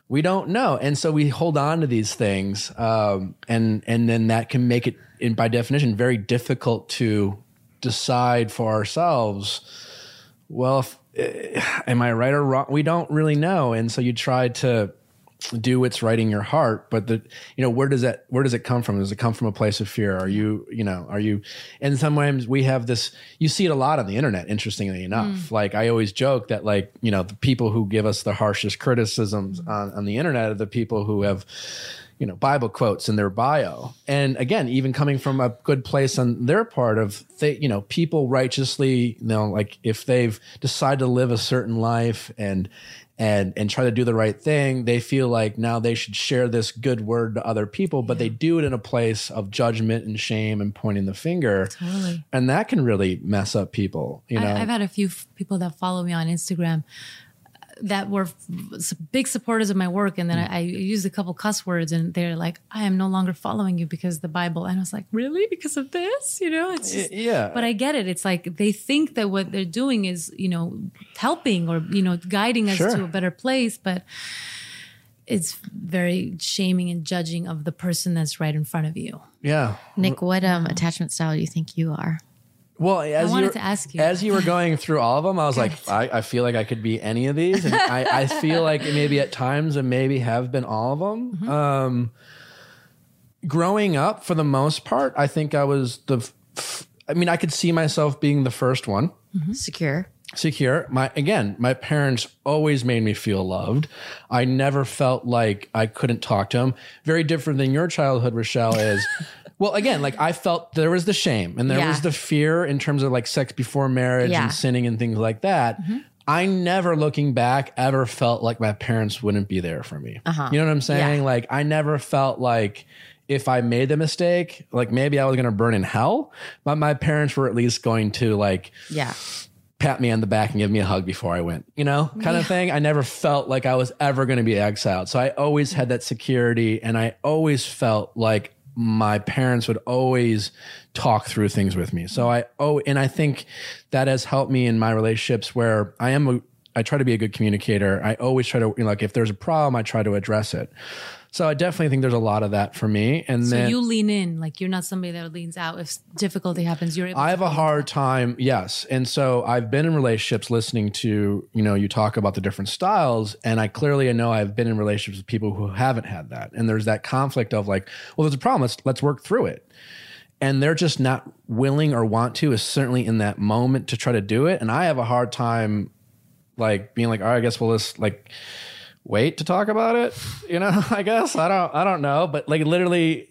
S1: we don't know and so we hold on to these things um, and and then that can make it in by definition very difficult to decide for ourselves well if, [sighs] am i right or wrong? We don't really know. And so you try to do what's right in your heart but the you know where does that where does it come from? Does it come from a place of fear? Are you you know are you and sometimes we have this you see it a lot on the internet interestingly enough. Mm. Like i always joke that like you know the people who give us the harshest criticisms on, on the internet are the people who have you know bible quotes in their bio. And again even coming from a good place on their part of they you know people righteously you know like if they've decided to live a certain life and and and try to do the right thing they feel like now they should share this good word to other people but they do it in a place of judgment and shame and pointing the finger.
S6: Totally.
S1: and that can really mess up people you know?
S6: I, I've had a few f- people that follow me on Instagram that were big supporters of my work, and then I, I used a couple cuss words, and they're like, "I am no longer following you because of the Bible," and I was like, "Really? Because of this?" You know, it's just,
S1: yeah.
S6: But I get it. It's like they think that what they're doing is, you know, helping or you know, guiding us
S1: Sure.
S6: to a better place, but. It's very shaming and judging of the person that's right in front of you.
S1: yeah
S5: Nick, what um, attachment style do you think you are?
S1: Well, as
S6: wanted
S1: you were,
S6: to ask you.
S1: as you were going [laughs] through all of them, I was like, I, I feel like I could be any of these, and I, I feel like maybe at times and maybe have been all of them.
S6: Mm-hmm.
S1: Um, growing up, for the most part, I think I was the. F- I mean, I could see myself being the first one
S5: Secure.
S1: secure my again my parents always made me feel loved i never felt like i couldn't talk to them very different than your childhood rochelle is [laughs] well again like i felt there was the shame and there
S5: Yeah.
S1: was the fear in terms of like sex before marriage
S5: Yeah.
S1: and sinning and things like that I never, looking back, ever felt like my parents wouldn't be there for me.
S5: Uh-huh.
S1: You know what I'm saying?
S5: Yeah.
S1: Like, I never felt like if I made the mistake, like maybe I was going to burn in hell, but my parents were at least going to like
S5: Yeah.
S1: pat me on the back and give me a hug before I went, you know, kind of thing. I never felt like I was ever going to be exiled. So I always had that security and I always felt like my parents would always talk through things with me. So I, oh, and I think that has helped me in my relationships where I am, a, I try to be a good communicator. I always try to, you know, like if there's a problem, I try to address it. So I definitely think there's a lot of that for me. And
S6: So
S1: then
S6: you lean in, like you're not somebody that leans out. If difficulty happens, you're able.
S1: I have a hard time, yes. And so I've been in relationships listening to, you know, you talk about the different styles, and I clearly know I've been in relationships with people who haven't had that. And there's that conflict of like, well, there's a problem, let's let's work through it. And they're just not willing or want to, is certainly in that moment to try to do it. And I have a hard time like being like, all right, I guess we'll just like wait to talk about it. You know, [laughs] I guess. I don't I don't know. But like literally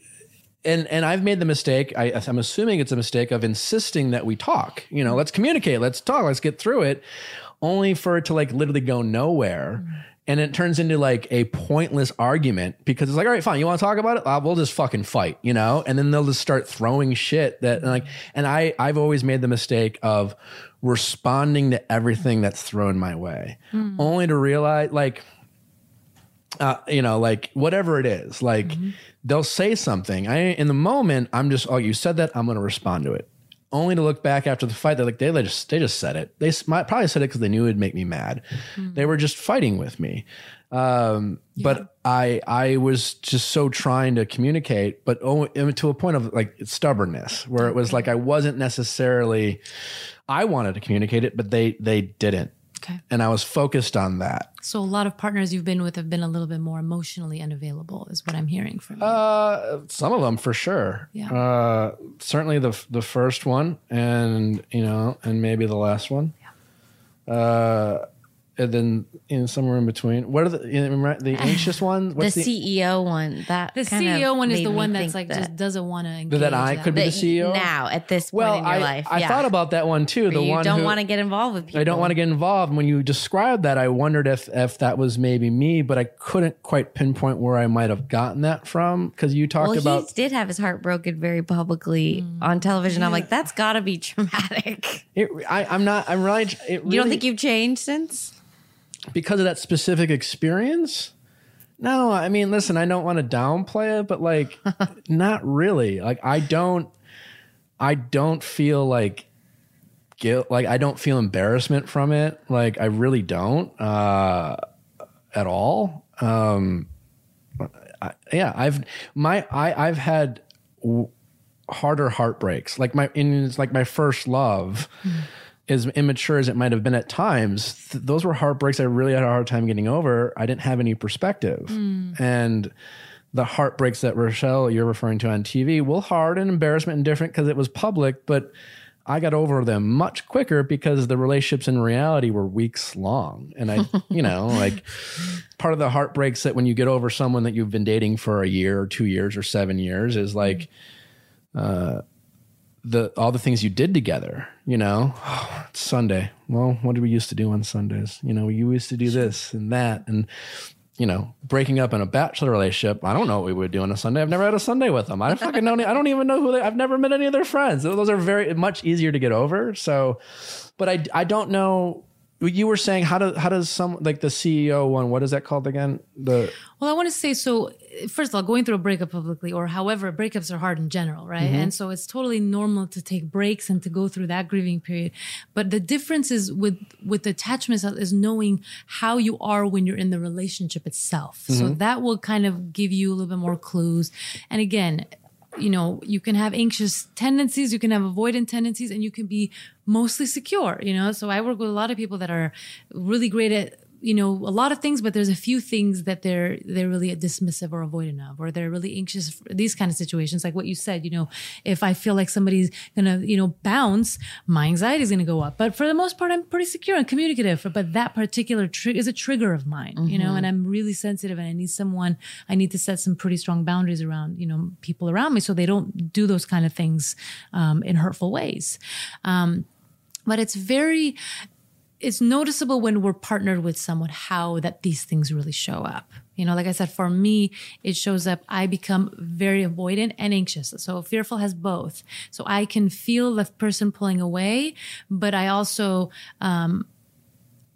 S1: and and I've made the mistake. I, I'm assuming it's a mistake of insisting that we talk. You know, let's communicate, let's talk, let's get through it, only for it to like literally go nowhere. And it turns into like a pointless argument because it's like, all right, fine, you want to talk about it? Uh, we'll just fucking fight, you know. And then they'll just start throwing shit that and like. And I I've always made the mistake of responding to everything that's thrown my way, only to realize like uh, you know, like whatever it is, like they'll say something. I in the moment, I'm just, oh, you said that, I'm going to respond to it. Only to look back after the fight, they're like, they just, they just said it. They might, probably said it because they knew it'd make me mad. They were just fighting with me. Um, but I, I was just so trying to communicate, but oh, to a point of like stubbornness, where it was like I wasn't necessarily. I wanted to communicate it, but they, they didn't,
S6: Okay.
S1: and I was focused on that.
S6: So a lot of partners you've been with have been a little bit more emotionally unavailable, is what I'm hearing from you.
S1: Uh, some of them for sure.
S6: Yeah.
S1: Uh, certainly the the first one, and you know, and maybe the last one. Yeah. Uh, and then you know, somewhere in between. What are the you know, right, the [sighs] anxious one?
S5: The
S1: What's
S5: CEO one. That
S6: the
S5: kind of
S6: CEO one is the one that's like
S5: that,
S6: just doesn't want to engage.
S1: that I could be the CEO
S5: now at this point
S1: Well,
S5: in your
S1: I
S5: life.
S1: I
S5: yeah.
S1: thought about that one too. The
S5: you
S1: one
S5: don't want to get involved with people.
S1: I don't want to get involved. And when you described that, I wondered if if that was maybe me, but I couldn't quite pinpoint where I might have gotten that from because you talked
S5: Well,
S1: about
S5: he did have his heart broken very publicly mm. on television. I'm like, that's got to be [laughs] traumatic.
S1: it. I, I'm not. I'm really. It
S5: You don't think you've changed since?
S1: Because of that specific experience? No i mean listen i don't want to downplay it but like [laughs] not really. Like i don't i don't feel like guilt like i don't feel embarrassment from it. Like i really don't uh at all. Um I, yeah i've my i i've had w- harder heartbreaks. Like my in it's like my first love as immature as it might have been at times, th- those were heartbreaks I really had a hard time getting over. I didn't have any perspective. Mm. And the heartbreaks that Rochelle you're referring to on TV, well, hard and embarrassment and different because it was public, but I got over them much quicker because the relationships in reality were weeks long. And I, you know, [laughs] like part of the heartbreaks that when you get over someone that you've been dating for a year or two years or seven years is like, uh, the all the things you did together. You know, oh, [sighs] it's Sunday. Well, what did we used to do on Sundays? You know, you used to do this and that, and you know, breaking up in a bachelor relationship. I don't know what we would do on a Sunday. I've never had a Sunday with them. I don't fucking know. Any, I don't even know who they. I've never met any of their friends. Those are very much easier to get over. So, but I I don't know. You were saying how does how does some like the CEO one? What is that called again? The
S6: Well, I want to say so. First of all, going through a breakup publicly, or however, breakups are hard in general, right? Mm-hmm. And so it's totally normal to take breaks and to go through that grieving period. But the difference is with with attachments is knowing how you are when you're in the relationship itself. So mm-hmm. that will kind of give you a little bit more clues. And again, you know, you can have anxious tendencies, you can have avoidant tendencies, and you can be mostly secure, you know. So I work with a lot of people that are really great at you know a lot of things but there's a few things that they're they're really dismissive or avoidant of or they're really anxious for these kind of situations. Like what you said you know if i feel like somebody's gonna you know bounce my anxiety is gonna go up. But for the most part i'm pretty secure and communicative but that particular trick is a trigger of mine you know and i'm really sensitive and i need someone i need to set some pretty strong boundaries around you know people around me so they don't do those kind of things um, in hurtful ways. Um, but it's very it's noticeable when we're partnered with someone how that these things really show up. You know, like I said, for me, it shows up. I become very avoidant and anxious. So fearful has both. So I can feel the person pulling away, but I also, um,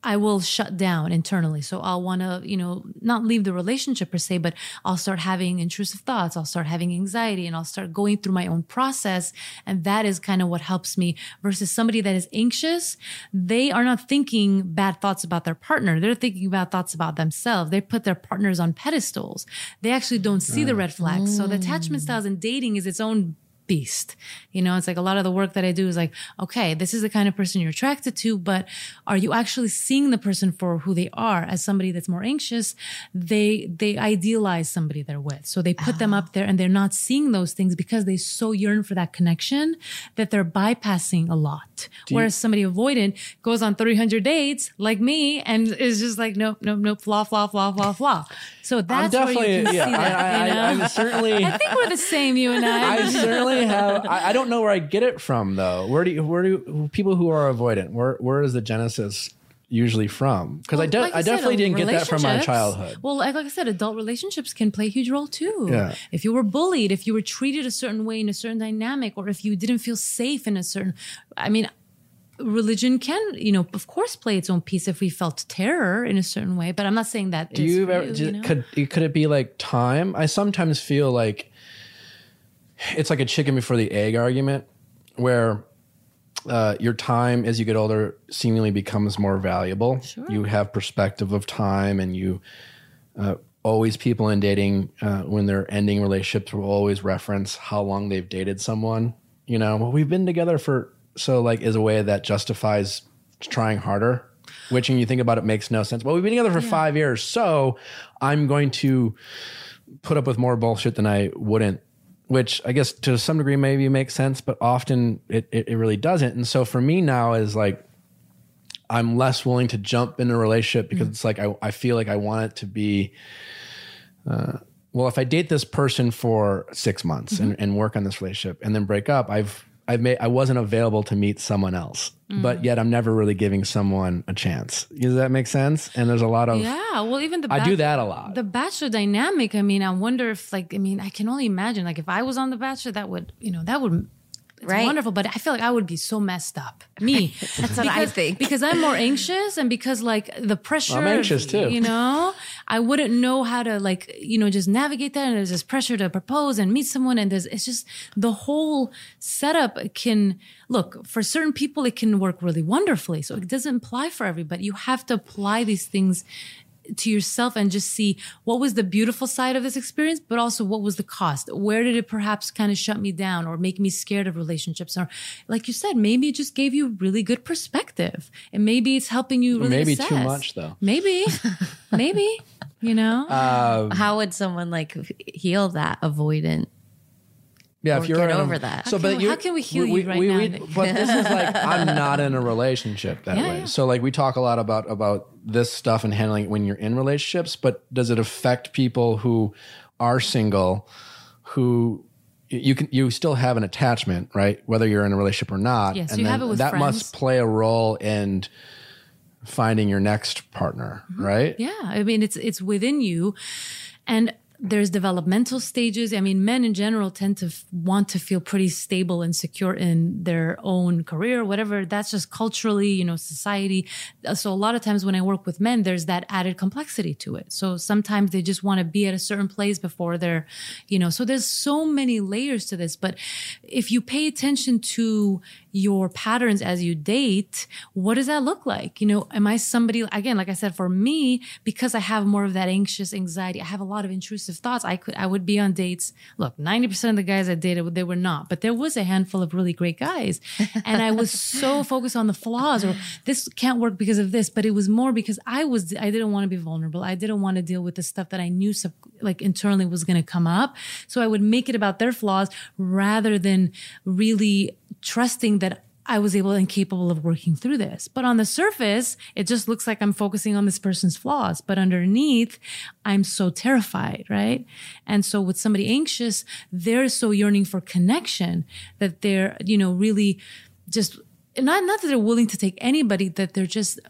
S6: I will shut down internally. So I'll want to, you know, not leave the relationship per se, but I'll start having intrusive thoughts. I'll start having anxiety and I'll start going through my own process. And that is kind of what helps me versus somebody that is anxious. They are not thinking bad thoughts about their partner. They're thinking bad thoughts about themselves. They put their partners on pedestals. They actually don't see the red flags. So the attachment styles and dating is its own beast. You know, it's like a lot of the work that I do is like, okay, this is the kind of person you're attracted to, but are you actually seeing the person for who they are? As somebody that's more anxious, they they idealize somebody they're with. So they put them up ah. there and they're not seeing those things because they so yearn for that connection that they're bypassing a lot. Whereas somebody avoidant goes on 300 dates like me and is just like, nope, nope, nope, flaw, flaw, flaw, flaw, flaw. So that's where you can
S1: yeah.
S6: see that.
S1: I,
S6: you know?
S1: I, I, I'm certainly. [laughs]
S6: I think we're the same, you and I.
S1: I certainly have. [laughs] [laughs] I, I don't know where I get it from though. Where do you, where do people who are avoidant? Where where is the genesis usually from? Because I,
S6: Well,
S1: de-
S6: like
S1: I
S6: you said,
S1: definitely um, didn't get that from my childhood.
S6: Well, like, like I said, adult relationships can play a huge role too.
S1: Yeah.
S6: If you were bullied, if you were treated a certain way in a certain dynamic, or if you didn't feel safe in a certain, I mean, religion can, you know, of course, play its own piece if we felt terror in a certain way. But I'm not saying that.
S1: Do you ever
S6: you, you know?
S1: could could it be like time? I sometimes feel like it's like a chicken before the egg argument, where uh, your time as you get older seemingly becomes more valuable. You have perspective of time, and you uh, always people in dating uh, when they're ending relationships will always reference how long they've dated someone. You know, well, we've been together for so like is a way that justifies trying harder. Which, when you think about it, makes no sense. Well, we've been together for five years, so I'm going to put up with more bullshit than I wouldn't, which I guess to some degree maybe makes sense, but often it, it, it really doesn't. And so for me now is like, I'm less willing to jump in a relationship because it's like, I, I feel like I want it to be, uh, well, if I date this person for six months and, and work on this relationship and then break up, I've, I've made, I wasn't available to meet someone else, mm. but yet I'm never really giving someone a chance. Does that make sense? And there's a lot of,
S6: Yeah, well, even the
S1: I do that a lot.
S6: The Bachelor dynamic. I mean, I wonder if, like, I mean, I can only imagine, like, if I was on the Bachelor, that would, you know, that would. It's
S5: Right.
S6: wonderful, but I feel like I would be so messed up. Me.
S5: That's what I
S6: Because-
S5: think.
S6: Because I'm more anxious and because like the pressure.
S1: I'm anxious too.
S6: You know, I wouldn't know how to like, you know, just navigate that. And there's this pressure to propose and meet someone. And there's, it's just the whole setup can look for certain people, it can work really wonderfully. So it doesn't apply for everybody. You have to apply these things to yourself and just see what was the beautiful side of this experience, but also what was the cost? Where did it perhaps kind of shut me down or make me scared of relationships? Or like you said, maybe it just gave you really good perspective and maybe it's helping you really
S1: Maybe too much, though.
S6: Maybe, maybe, you know?
S1: Uh, [laughs]
S5: How would someone like heal that avoidant?
S1: Yeah,
S5: or
S1: if you're
S5: get
S1: in a-
S5: over that.
S1: So,
S6: How
S1: but
S6: can-
S1: you,
S6: how can we heal you right now?
S1: but this is like I'm [laughs] not in a relationship that
S6: Yeah,
S1: way.
S6: yeah.
S1: So, like we talk a lot about about this stuff and handling it when you're in relationships. But does it affect people who are single, who you can you still have an attachment, right? Whether you're in a relationship or not.
S6: Yes,
S1: and
S6: you have it with
S1: that
S6: friends.
S1: must play a role in finding your next partner,
S6: Mm-hmm.
S1: right?
S6: Yeah, I mean it's it's within you, and there's developmental stages. I mean, men in general tend to f- want to feel pretty stable and secure in their own career, whatever. That's just culturally, you know, society. Uh, So a lot of times when I work with men, there's that added complexity to it. So sometimes they just want to be at a certain place before they're, you know. So there's so many layers to this. But if you pay attention to your patterns as you date, what does that look like? You know, am I somebody, again, like I said, for me, because I have more of that anxious anxiety, I have a lot of intrusive thoughts. I could, I would be on dates. Look, 90% of the guys I dated, they were not, but there was a handful of really great guys. And I was so [laughs] focused on the flaws or this can't work because of this, but it was more because I was, I didn't want to be vulnerable. I didn't want to deal with the stuff that I knew sub, like internally was going to come up. So I would make it about their flaws rather than really trusting that I was able and capable of working through this. But on the surface, it just looks like I'm focusing on this person's flaws. But underneath, I'm so terrified, right? And so with somebody anxious, they're so yearning for connection that they're, you know, really just not, not that they're willing to take anybody, that they're just,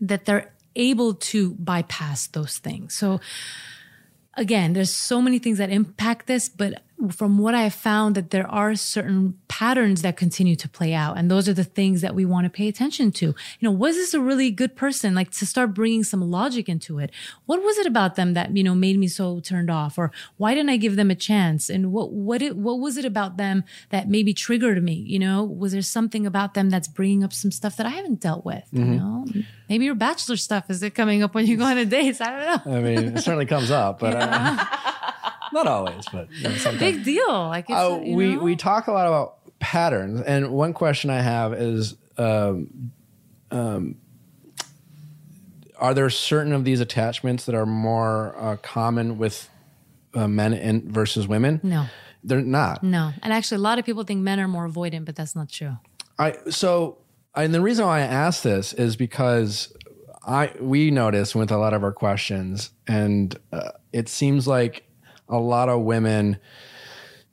S6: that they're able to bypass those things. So again, there's so many things that impact this, but from what I have found that there are certain patterns that continue to play out. And those are the things that we want to pay attention to. You know, was this a really good person? Like to start bringing some logic into it. What was it about them that, you know, made me so turned off? Or why didn't I give them a chance? And what, what, it, what was it about them that maybe triggered me? You know, was there something about them that's bringing up some stuff that I haven't dealt with? You know, maybe your bachelor stuff is it coming up when you go on a date? I don't know.
S1: I mean, it certainly comes up, but uh, not always. But you know, sometimes.
S6: Big deal. Like it's,
S1: Uh,
S6: you
S1: we
S6: know?
S1: we talk a lot about patterns, and one question I have is, um, um, are there certain of these attachments that are more uh, common with uh, men and versus women?
S6: No.
S1: they're not.
S6: No. And actually, a lot of people think men are more avoidant, but that's not true.
S1: I so and the reason why I ask this is because I we notice with a lot of our questions, and uh, it seems like a lot of women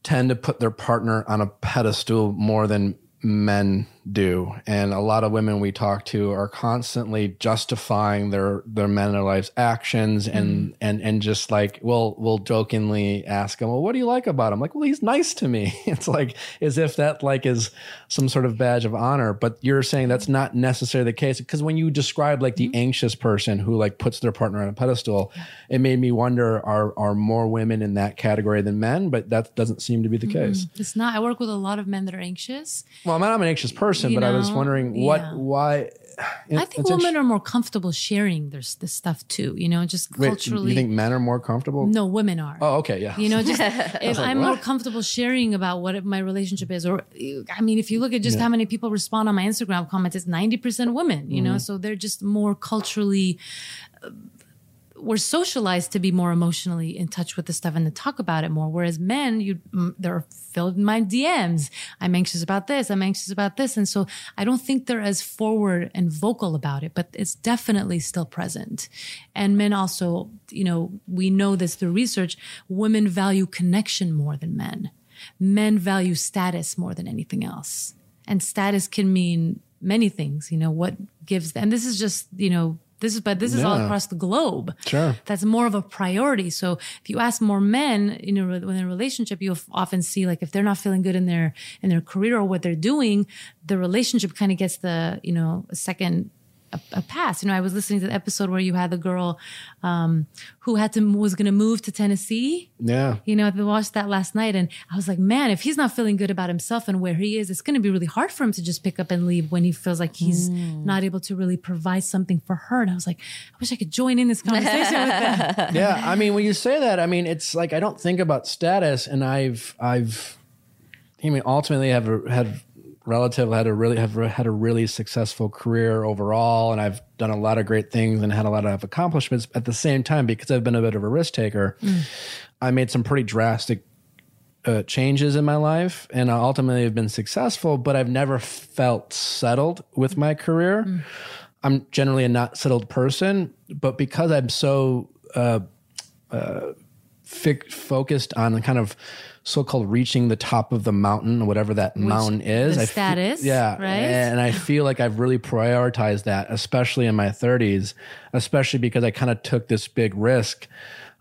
S1: tend to put their partner on a pedestal more than men do. And a lot of women we talk to are constantly justifying their their men in their lives actions and mm-hmm. and and just like we'll we'll jokingly ask them well what do you like about him? Like well he's nice to me. [laughs] It's like as if that like is some sort of badge of honor. But you're saying that's not necessarily the case because when you describe like the mm-hmm. anxious person who like puts their partner on a pedestal it made me wonder are are more women in that category than men? But that doesn't seem to be the mm-hmm. case.
S6: It's not. I work with a lot of men that are anxious.
S1: well, I'm not an anxious person,
S6: You
S1: but I was wondering what,
S6: yeah.
S1: why. [sighs]
S6: I think women are more comfortable sharing their this stuff too. You know, just
S1: Wait,
S6: culturally.
S1: you think men are more comfortable?
S6: no, women are.
S1: Oh, okay, yeah.
S6: You know, just [laughs] if I'm more comfortable sharing about what my relationship is, or I mean, if you look at just how many people respond on my Instagram comments, it's 90% women, you
S1: Mm-hmm.
S6: know, so they're just more culturally, uh, we're socialized to be more emotionally in touch with the stuff and to talk about it more. Whereas men, you, mm, they're filled in my DMs. I'm anxious about this. I'm anxious about this. And so I don't think they're as forward and vocal about it, but it's definitely still present. And men also, you know, we know this through research, women value connection more than men. Men value status more than anything else. And status can mean many things, you know, what gives, and this is just, you know, this is, but this is all across the globe.
S1: Sure.
S6: That's more of a priority. So if you ask more men, you know, when in a relationship, you'll often see like if they're not feeling good in their in their career or what they're doing, the relationship kind of gets the you know a second a, a pass. You know, I was listening to the episode where you had the girl um, who had to was going to move to Tennessee.
S1: yeah.
S6: You know, I watched that last night and I was like, man, if he's not feeling good about himself and where he is, it's going to be really hard for him to just pick up and leave when he feels like he's not able to really provide something for her. And I was like, I wish I could join in this conversation with them. [laughs]
S1: yeah. I mean, when you say that, I mean, it's like I don't think about status, and I've, I've, I mean, ultimately have a, had relative had a really have had a really successful career overall, and I've done a lot of great things and had a lot of accomplishments. At the same time, because I've been a bit of a risk taker, I made some pretty drastic uh, changes in my life and I ultimately have been successful, but I've never felt settled with my career. I'm generally a not settled person, but because I'm so uh, uh, fic- focused on kind of so-called reaching the top of the mountain, whatever that mountain is,
S6: the
S1: I fe- yeah,
S6: right?
S1: and I feel like I've really prioritized that, especially in my 30s, especially because I kind of took this big risk.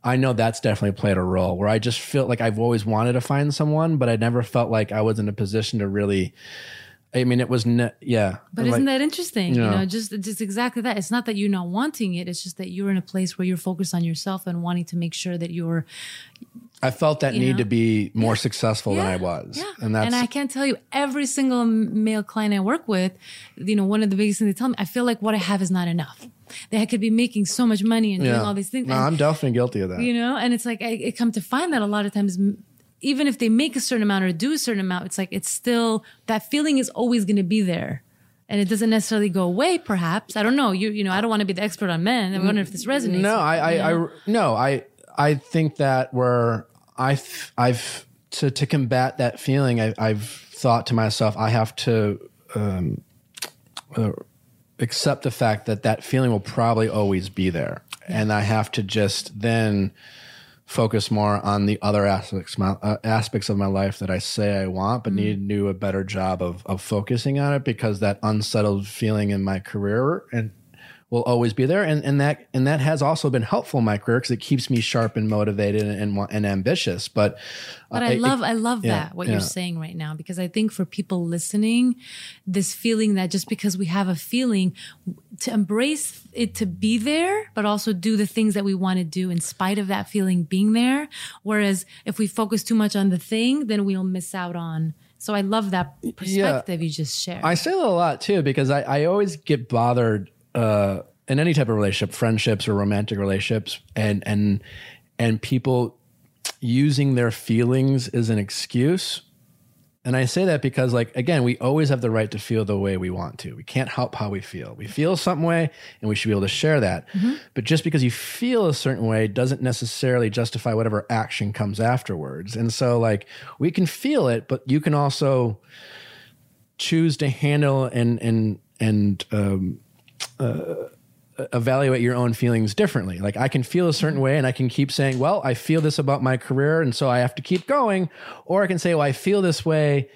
S1: I know that's definitely played a role where I just feel like I've always wanted to find someone, but I never felt like I was in a position to really. I mean, it was ne- yeah,
S6: But isn't that interesting?
S1: Yeah.
S6: You know, just just exactly that. It's not that you're not wanting it. It's just that you're in a place where you're focused on yourself and wanting to make sure that you're
S1: I felt that
S6: you
S1: need
S6: know?
S1: to be more successful than I was,
S6: Yeah.
S1: and that's And
S6: I can't tell you every single male client I work with, you know, one of the biggest things they tell me, I feel like what I have is not enough. They could be making so much money and doing all these things.
S1: No,
S6: and-
S1: I'm definitely guilty of that.
S6: you know and it's like I, I come to find that a lot of times even if they make a certain amount or do a certain amount it's like it's still that feeling is always going to be there and it doesn't necessarily go away perhaps i don't know you you know i don't want to be the expert on men i wonder if this resonates
S1: No, I, I. I, no, I, I think that where I've, I've to to combat that feeling, I, I've thought to myself, I have to um, uh, accept the fact that that feeling will probably always be there, and I have to just then focus more on the other aspects my, uh, aspects of my life that I say I want, but need to do a better job of of focusing on it because that unsettled feeling in my career and will always be there, and and that and that has also been helpful in my career because it keeps me sharp and motivated and and, and ambitious. But
S6: But
S1: uh,
S6: I
S1: it-
S6: love, I love
S1: yeah,
S6: that what
S1: yeah.
S6: you're saying right now because I think for people listening, this feeling that just because we have a feeling, to embrace it to be there, but also do the things that we want to do in spite of that feeling being there. Whereas if we focus too much on the thing, then we'll miss out on. So I love that perspective you just shared.
S1: I say that a lot too because I, I always get bothered uh, in any type of relationship, friendships or romantic relationships, and and and people using their feelings as an excuse. And I say that because, like, again, we always have the right to feel the way we want to. We can't help how we feel. We feel some way, and we should be able to share that. But just because you feel a certain way doesn't necessarily justify whatever action comes afterwards. And so, like, we can feel it, but you can also choose to handle and and and um, uh, evaluate your own feelings differently. Like I can feel a certain way, and I can keep saying, "Well, I feel this about my career, and so I have to keep going," or I can say, "Well, I feel this way,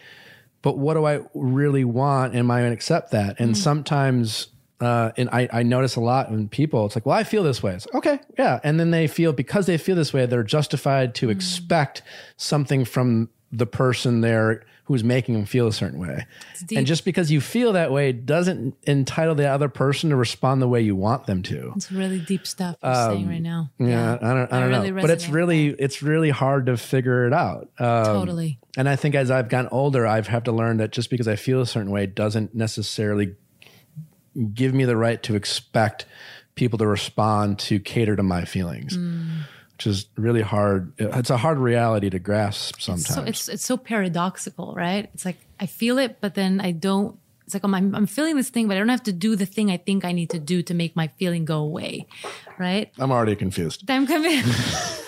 S1: but what do I really want? Am I going to accept that?" And sometimes. Uh, and I, I notice a lot in people, it's like, well, I feel this way. It's like, okay, yeah. And then they feel because they feel this way, they're justified to expect something from the person there who's making them feel a certain way. And just because you feel that way doesn't entitle the other person to respond the way you want them to.
S6: it's really deep stuff you're saying right now.
S1: Um, Yeah, I don't, I don't
S6: really
S1: know, but it's really, it's really hard to figure it out. Um,
S6: Totally.
S1: And I think as I've gotten older, I've had to learn that just because I feel a certain way doesn't necessarily give me the right to expect people to respond to cater to my feelings,
S6: Mm.
S1: Which is really hard. It's a hard reality to grasp sometimes.
S6: So it's it's so paradoxical, right? It's like I feel it, but then I don't. It's like I'm, I'm feeling this thing, but I don't have to do the thing I think I need to do to make my feeling go away, right?
S1: I'm already confused.
S6: I'm coming. [laughs]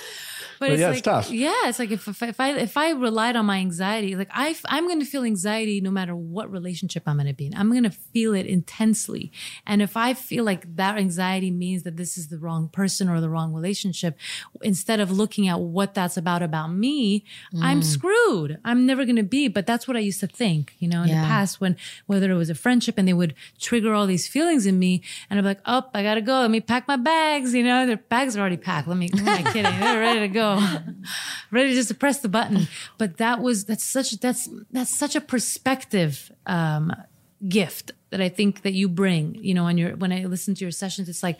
S6: But,
S1: But
S6: it's
S1: yeah,
S6: like,
S1: it's tough.
S6: Yeah, it's like if, if, if I if I relied on my anxiety, like I I'm going to feel anxiety no matter what relationship I'm going to be in. I'm going to feel it intensely, and if I feel like that anxiety means that this is the wrong person or the wrong relationship, instead of looking at what that's about about me,
S5: Mm.
S6: I'm screwed. I'm never going to be. But that's what I used to think, you know, in
S5: Yeah.
S6: the past when whether it was a friendship and they would trigger all these feelings in me, and I'm like, oh, I gotta go. Let me pack my bags. You know, their bags are already packed. Let me. Who am I kidding? They're ready to go, ready just to press the button. But that was that's such that's that's such a perspective um, gift that I think that you bring. You know, when you're when I listen to your sessions, it's like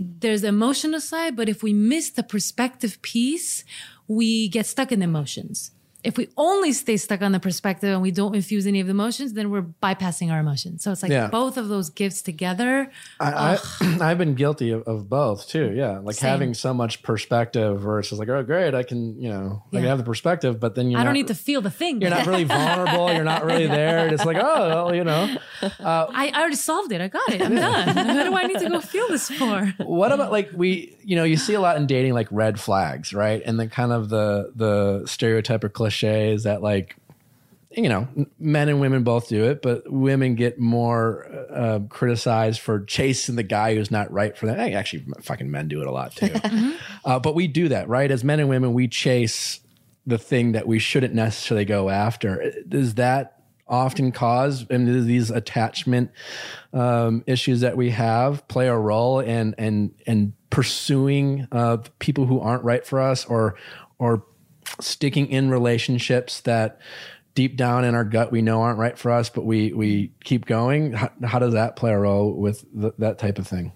S6: there's the emotional side, but if we miss the perspective piece, we get stuck in emotions. If we only stay stuck on the perspective and we don't infuse any of the emotions, then we're bypassing our emotions. So it's like
S1: Yeah.
S6: both of those gifts together.
S1: I, I, [clears throat] I've been guilty of, of both too. Yeah. Like
S6: Same.
S1: having so much perspective where it's just like, oh, great. I can, you know, I can have the perspective, but then you're
S6: I don't need to feel the thing.
S1: you're not really [laughs] vulnerable. You're not really there. It's like, oh, well, you know, uh,
S6: I, I already solved it. I got it. I'm done. What do I need to go feel this for?
S1: what about like we, you know, you see a lot in dating, like red flags, right? And then kind of the, the stereotype or cliche is that like, you know, men and women both do it, but women get more uh, criticized for chasing the guy who's not right for them. Actually, fucking men do it a lot too. [laughs] uh, but we do that, right? As men and women, we chase the thing that we shouldn't necessarily go after. Does that often cause and these attachment um, issues that we have play a role in and and pursuing uh, people who aren't right for us or or sticking in relationships that deep down in our gut we know aren't right for us but we we keep going. How, how does that play a role with th- that type of thing?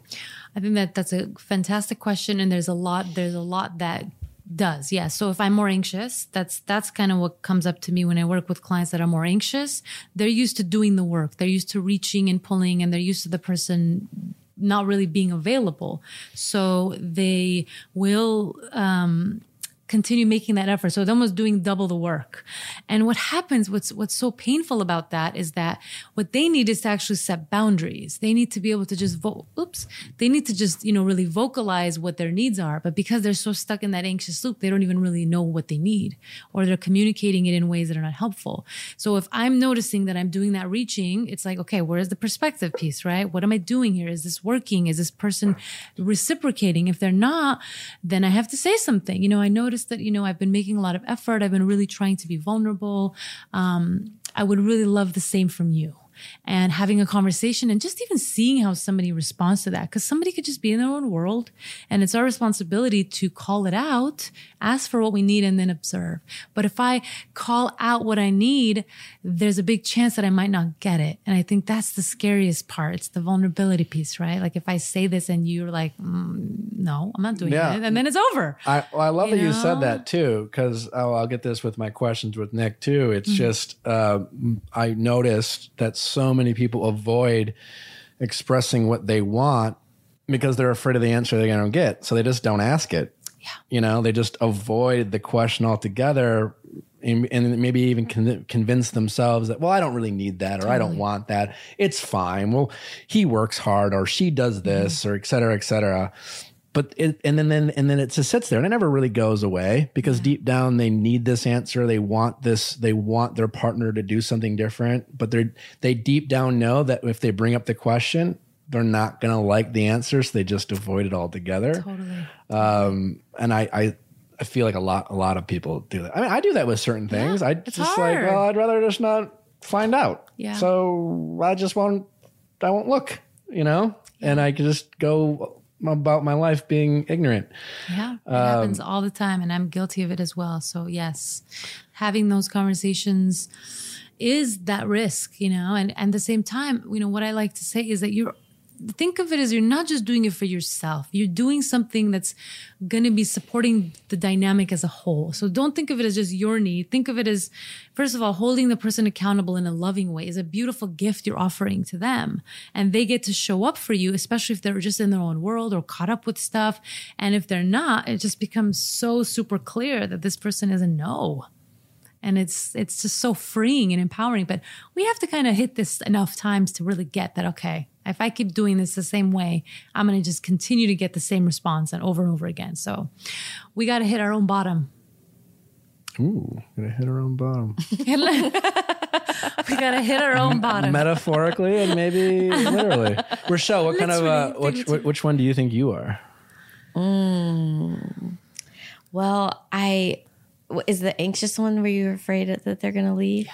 S6: I think that that's a fantastic question, and there's a lot. There's a lot that does yeah. So if i'm more anxious that's that's kind of what comes up to me when i work with clients that are more anxious. They're used to doing the work. They're used to reaching and pulling and they're used to the person not really being available. So they will um continue making that effort. So it's almost doing double the work. And what happens, what's, what's so painful about that is that what they need is to actually set boundaries. They need to be able to just vote. Oops. They need to just, you know, really vocalize what their needs are. But because they're so stuck in that anxious loop, they don't even really know what they need or they're communicating it in ways that are not helpful. So if I'm noticing that I'm doing that reaching, it's like, okay, where's the perspective piece, right? What am I doing here? Is this working? Is this person reciprocating? If they're not, then I have to say something. You know, I noticed that, you know, I've been making a lot of effort. I've been really trying to be vulnerable. Um, I would really love the same from you. and having a conversation and just even seeing how somebody responds to that. Cause somebody could just be in their own world and it's our responsibility to call it out, ask for what we need and then observe. But if I call out what I need, there's a big chance that I might not get it. And I think that's the scariest part. It's the vulnerability piece, right? Like if I say this and you're like, mm, no, I'm not doing
S1: Yeah.
S6: it. And then it's over.
S1: I, well, I love
S6: You
S1: that you said that too, because oh, I'll get this with my questions with Nick too.
S6: Mm-hmm.
S1: It's just uh, I noticed that so many people avoid expressing what they want because they're afraid of the answer they're going to get, so they just don't ask it.
S6: Yeah.
S1: You know, they just avoid the question altogether. And, and maybe even con- convince themselves that well I don't really need that or I don't want that. It's fine. Well he works hard or she does mm-hmm. this or et cetera et cetera. But it, and then, then and then it just sits there and it never really goes away because deep down they need this answer. They want this they want their partner to do something different but they they deep down know that if they bring up the question they're not going to like the answers. so they just avoid it altogether
S6: Totally.
S1: um and I, I i feel like a lot a lot of people do that i mean i do that with certain things i
S6: it's
S1: just like well i'd rather just not find out
S6: Yeah.
S1: so i just won't i won't look you know and i can just go about my life being ignorant
S6: Yeah, it
S1: Um,
S6: happens all the time, and I'm guilty of it as well. So yes, having those conversations is that risk, you know. And and at the same time, you know, what I like to say is that you're think of it as you're not just doing it for yourself. You're doing something that's going to be supporting the dynamic as a whole. So don't think of it as just your need. Think of it as, first of all, holding the person accountable in a loving way is a beautiful gift you're offering to them. And they get to show up for you, especially if they're just in their own world or caught up with stuff. And if they're not, it just becomes so super clear that this person is a no and it's it's just so freeing and empowering but we have to kind of hit this enough times to really get that okay if i keep doing this the same way i'm going to just continue to get the same response and over and over again. So we got to hit our own bottom.
S1: Ooh gonna hit her own bottom. [laughs] [laughs]
S6: We got to hit our own bottom.
S1: Metaphorically and maybe literally. [laughs] Rochelle what kind of uh, which, which which one do you think you are?
S5: Well, I is the anxious one where you're afraid that they're going to leave.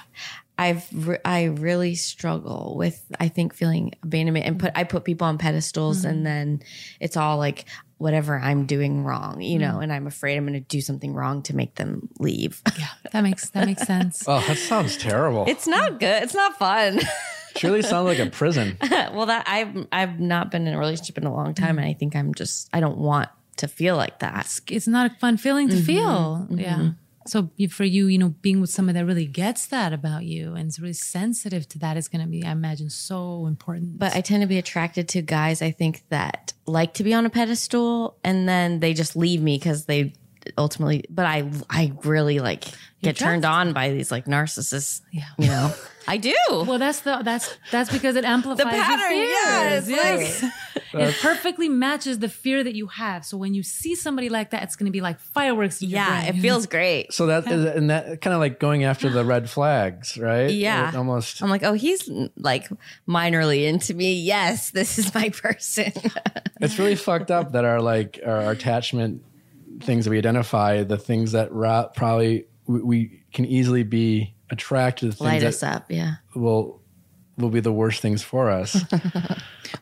S5: I've re- I really struggle with I think feeling abandonment and put I put people on pedestals and mm-hmm. then it's all like whatever I'm doing wrong, you know, mm. and I'm afraid I'm going to do something wrong to make them leave.
S6: yeah that makes that makes sense. [laughs]
S1: Oh that sounds terrible.
S5: It's not good. It's not fun. [laughs]
S1: surely sounds like a prison. [laughs]
S5: Well, that I've I've not been in a relationship in a long time, and I mm. think I'm just I don't want to feel like that.
S6: it's not a fun feeling to mm-hmm. feel. Mm-hmm. Yeah so for you you know being with someone that really gets that about you and is really sensitive to that is going to be i imagine so important.
S5: But I tend to be attracted to guys I think that like to be on a pedestal and then they just leave me because they ultimately but I I really like get turned on by these like narcissists.
S6: Yeah.
S5: You know. [laughs] I do.
S6: Well, that's the that's that's because it amplifies the
S5: pattern,
S6: fears.
S5: yeah, it's
S6: yes. it perfectly matches the fear that you have. So when you see somebody like that, it's going to be like fireworks. In your
S5: yeah,
S6: brain.
S5: it feels great.
S1: so that is and that kind of like going after the red flags right
S5: Yeah.
S1: It almost
S5: I'm like, oh, he's like minorly into me. Yes, this is my [laughs] person.
S1: It's really fucked up that our like our attachment things that we identify, the things that ra- probably we, we can easily be attracted to,
S5: Light
S1: things
S5: us
S1: that
S5: up. Yeah.
S1: will will be the worst things for us. [laughs]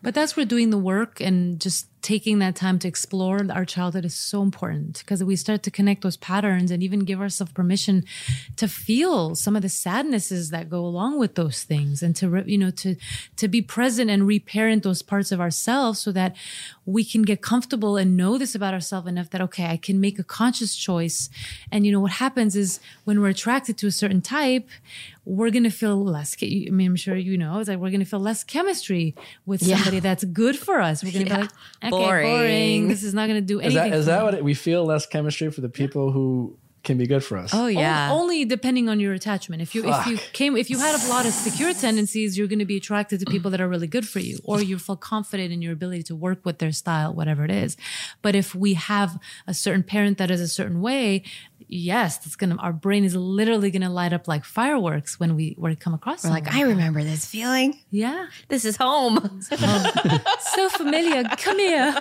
S6: But that's where doing the work and just taking that time to explore our childhood is so important because we start to connect those patterns and even give ourselves permission to feel some of the sadnesses that go along with those things and to you know to to be present and reparent those parts of ourselves so that we can get comfortable and know this about ourselves enough that okay I can make a conscious choice and you know what happens is when we're attracted to a certain type we're gonna feel less. I mean, I'm sure you know. It's like we're gonna feel less chemistry with
S5: Yeah.
S6: somebody that's good for us. We're gonna
S5: Yeah.
S6: be like,
S5: Boring.
S6: boring. This is not gonna do anything.
S1: is that is that what it, we feel less chemistry for the people who can be good for us?
S5: Oh yeah.
S6: O- Only depending on your attachment. If you if you came if you had a lot of secure tendencies, you're going to be attracted to people that are really good for you, or you feel confident in your ability to work with their style, whatever it is. But if we have a certain parent that is a certain way, yes, that's gonna our brain is literally gonna light up like fireworks when we when we come across.
S5: We're like, I remember this feeling.
S6: yeah,
S5: This is home. [laughs]
S6: so familiar. Come here.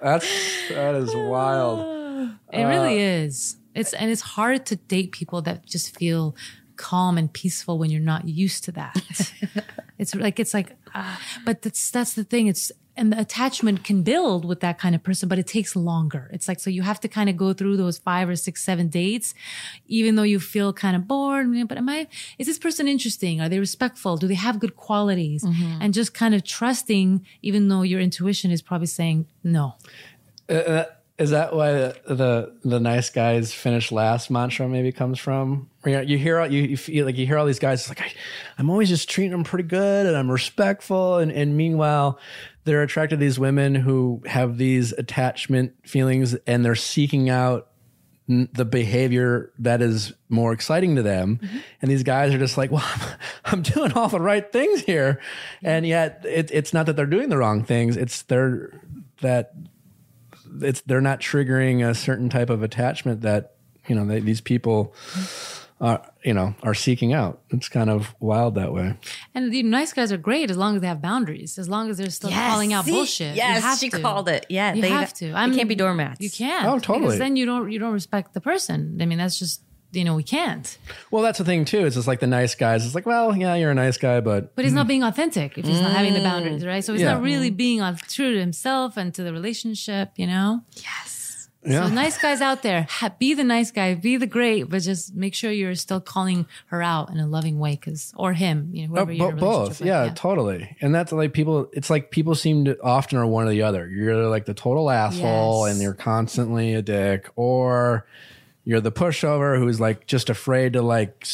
S1: That's that is wild.
S6: It really is. It's and it's hard to date people that just feel calm and peaceful when you're not used to that. [laughs] it's like it's like, uh, but that's that's the thing. It's and the attachment can build with that kind of person, but it takes longer. It's like so you have to kind of go through those five or six, seven dates, even though you feel kind of bored. But am I? Is this person interesting? Are they respectful? Do they have good qualities? Mm-hmm. And just kind of trusting, even though your intuition is probably saying no.
S1: Uh, uh, is that why the, the the nice guys finish last mantra maybe comes from? You, you hear all- you, you feel like you hear all these guys. Like I, I'm always just treating them pretty good, and I'm respectful, and and meanwhile, they're attracted to these women who have these attachment feelings, and they're seeking out n- the behavior that is more exciting to them, mm-hmm. and these guys are just like, well, [laughs] I'm, I'm doing all the right things here, and yet it, it's not that they're doing the wrong things; it's they're that it's they're not triggering a certain type of attachment that you know they, these people mm-hmm. Are you know are seeking out. It's kind of wild that way.
S6: And the nice guys are great as long as they have boundaries, as long as they're still calling out
S5: see?
S6: bullshit. You
S5: Yes,
S6: have
S5: she
S6: to.
S5: called it. Yeah,
S6: you
S5: they-
S6: have to.
S5: they can't be doormats.
S6: You can't.
S1: Oh, totally.
S6: Because then you don't you don't respect the person. I mean, that's just you know we can't.
S1: Well, that's the thing too. It's just like the nice guys. It's like, well, yeah, you're a nice guy, but
S6: But he's not being authentic if he's not having the boundaries, right? So he's
S1: Mm. Yeah.
S6: not really being true to himself and to the relationship. You know.
S1: Yeah,
S6: So nice guys out there, be the nice guy, be the great, but just make sure you're still calling her out in a loving way, because or him, you know, whoever oh, you're
S1: bo- both.
S6: with.
S1: Yeah, totally. And that's like people. It's like people seem to often are one or the other. You're like the total asshole,
S6: Yes.
S1: and you're constantly a dick, or you're the pushover who's like just afraid to like.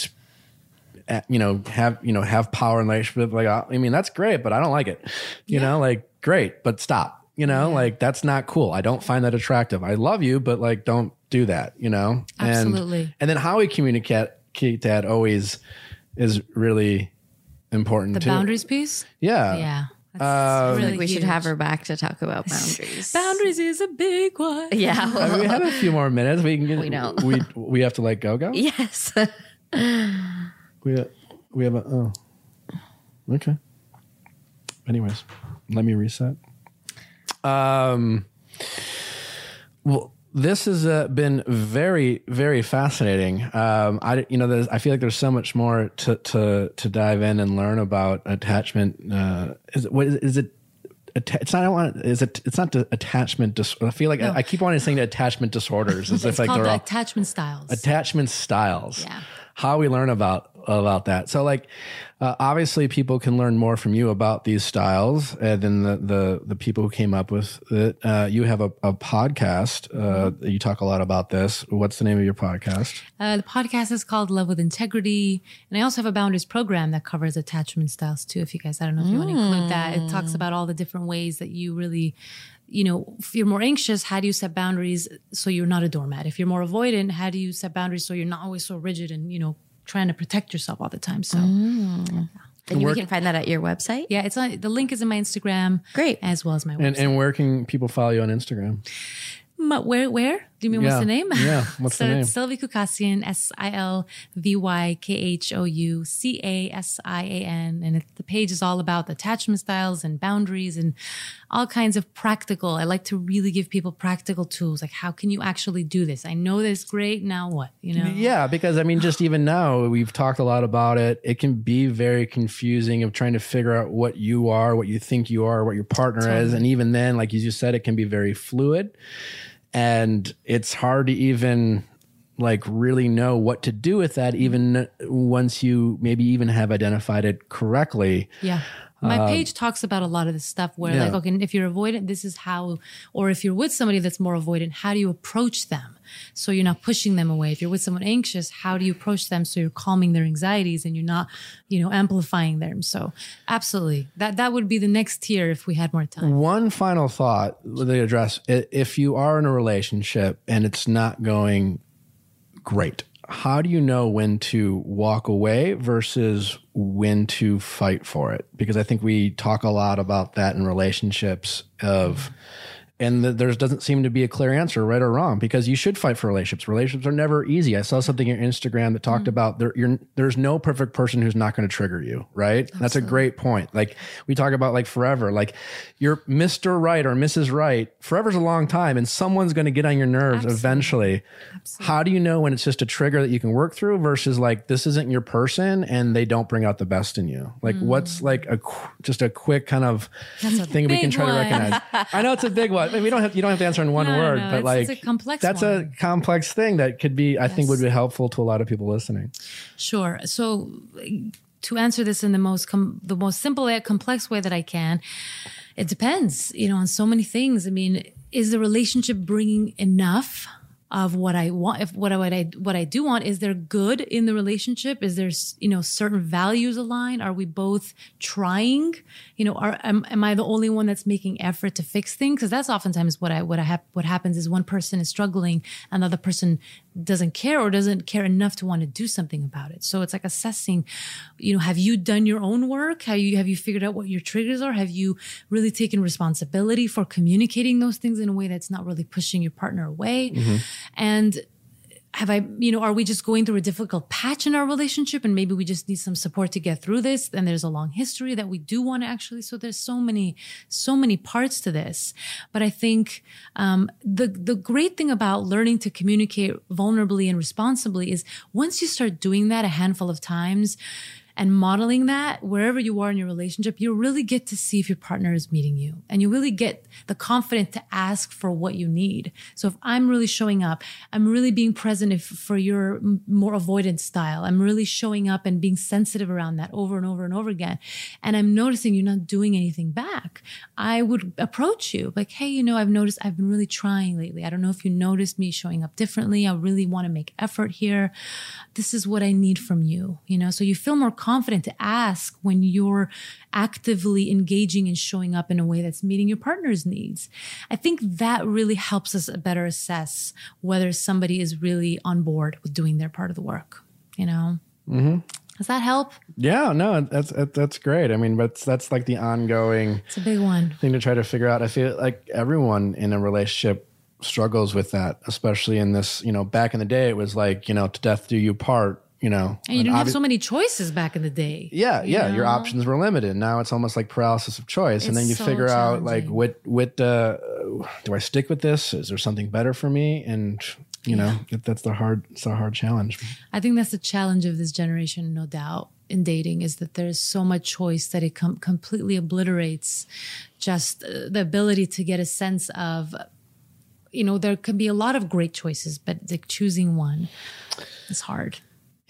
S1: You know, have you know have power in relationship. Like, I mean, that's great, but I don't like it. You know, like great, but stop. You know, like that's not cool. I don't find that attractive. I love you, but like, don't do that. You know, And-
S6: Absolutely.
S1: And, then how we communicate communicate that always is really important
S6: the
S1: too.
S6: boundaries piece.
S1: Yeah.
S6: Yeah, that's
S1: Um,
S6: really
S5: we should have her back to talk about boundaries.
S6: Boundaries is a big one. [laughs]
S5: Yeah.
S1: I mean, we have a few more minutes. We can get.
S5: We know.
S1: We we have to let go. Go.
S5: yes. [laughs]
S1: We we have a oh. Okay. Anyways, let me reset. Um. Well, this has uh, been very very fascinating. Um, I you know there's, I feel like there's so much more to to to dive in and learn about attachment. Uh, is it what is, is it? It's not. I don't want. Is it? It's not attachment. Dis- I feel like I, I keep wanting to say attachment disorders as
S6: It's
S1: if like they're
S6: the
S1: all
S6: attachment styles.
S1: attachment styles.
S6: Yeah.
S1: How we learn about about that. So like uh, obviously people can learn more from you about these styles uh, than the, the the people who came up with it. Uh, you have a, a podcast.
S6: Mm-hmm.
S1: You talk a lot about this. What's the name of your podcast?
S6: Uh, the podcast is called Love with Integrity. And I also have a boundaries program that covers attachment styles too. If you guys, I don't know if you want to include that. It talks about all the different ways that you really, you know, if you're more anxious, how do you set boundaries so you're not a doormat? If you're more avoidant, how do you set boundaries so you're not always so rigid and, you know, trying to protect yourself all the time? So mm.
S5: and we can find that at your website.
S6: yeah, it's on, the link is in my Instagram.
S5: Great.
S6: As well as my website.
S1: And and where can people follow you on Instagram?
S6: Ma- where where do you mean what's the name?
S1: Yeah, [laughs] what's
S6: so
S1: the name?
S6: Silvy Khoucasian, S I L V Y K H O U C A S I A N, and it, the page is all about attachment styles and boundaries and all kinds of practical. I like to really give people practical tools, like how can you actually do this? I know this great. Now what? You know?
S1: Yeah, because I mean, just even now, we've talked a lot about it. It can be very confusing of trying to figure out what you are, what you think you are, what your partner is. And even then, like you just said, it can be very fluid. And it's hard to even like really know what to do with that, even once you maybe even have identified it correctly.
S6: Yeah. My um, page talks about a lot of this stuff where, like, okay, if you're avoidant, this is how, or if you're with somebody that's more avoidant, how do you approach them? So you're not pushing them away. If you're with someone anxious, how do you approach them so you're calming their anxieties and you're not, you know, amplifying them? So absolutely. That, that would be the next tier if we had more time.
S1: One final thought they address if you are in a relationship and it's not going great, how do you know when to walk away versus when to fight for it? Because I think we talk a lot about that in relationships of and th- there doesn't seem to be a clear answer, right or wrong, because you should fight for relationships. Relationships are never easy. I saw something on Instagram that talked about there, you're, there's no perfect person who's not going to trigger you, right? That's a great point. Like we talk about like forever, like you're Mr. Right or Mrs. Right. Forever's a long time, and someone's going to get on your nerves eventually. Absolutely. How do you know when it's just a trigger that you can work through versus like this isn't your person and they don't bring out the best in you? Like what's like a just a quick kind of thing we can try to recognize. I know it's a big one. I mean, we don't have you don't have to answer in one
S6: No,
S1: word,
S6: no,
S1: but like
S6: it's a complex
S1: That's
S6: one.
S1: a complex thing that could be, I think, would be helpful to a lot of people listening.
S6: Sure. So to answer this in the most com- the most simple yet complex way that I can, it depends, you know, on so many things. I mean, is the relationship bringing enough of what I want? If what I what I what I do want is there good in the relationship? Is there you know certain values aligned? Are we both trying? You know, are am, am I the only one that's making effort to fix things? Because that's oftentimes what I what I hap- what happens is one person is struggling and the person doesn't care or doesn't care enough to want to do something about it. So it's like assessing, you know, have you done your own work? Have you have you figured out what your triggers are? Have you really taken responsibility for communicating those things in a way that's not really pushing your partner away? Mm-hmm. And have I, you know, are we just going through a difficult patch in our relationship and maybe we just need some support to get through this? And there's a long history that we do want to actually. So there's so many, so many parts to this. But I think, um, the, the great thing about learning to communicate vulnerably and responsibly is once you start doing that a handful of times, and modeling that wherever you are in your relationship, you really get to see if your partner is meeting you and you really get the confidence to ask for what you need. So if I'm really showing up, I'm really being present if, for your more avoidant style. I'm really showing up and being sensitive around that over and over and over again. And I'm noticing you're not doing anything back. I would approach you like, Hey, you know, I've noticed I've been really trying lately. I don't know if you noticed me showing up differently. I really want to make effort here. This is what I need from you. You know, so you feel more confident to ask when you're actively engaging and showing up in a way that's meeting your partner's needs. I think that really helps us better assess whether somebody is really on board with doing their part of the work. You know, mm-hmm. does that help?
S1: Yeah, no, that's that's great. I mean, but that's like the ongoing
S6: It's a big one.
S1: thing to try to figure out. I feel like everyone in a relationship struggles with that, especially in this. You know, back in the day, it was like you know, to death do you part. You know,
S6: And you didn't have so many choices back in the day.
S1: Yeah,
S6: you
S1: yeah. Your options were limited. Now it's almost like paralysis of choice, and then you
S6: so
S1: figure out like what what uh, do I stick with this? Is there something better for me? And you know that, that's the hard it's a hard challenge.
S6: I think that's the challenge of this generation, no doubt, in dating is that there's so much choice that it com- completely obliterates just uh, the ability to get a sense of, you know, there can be a lot of great choices, but like choosing one is hard.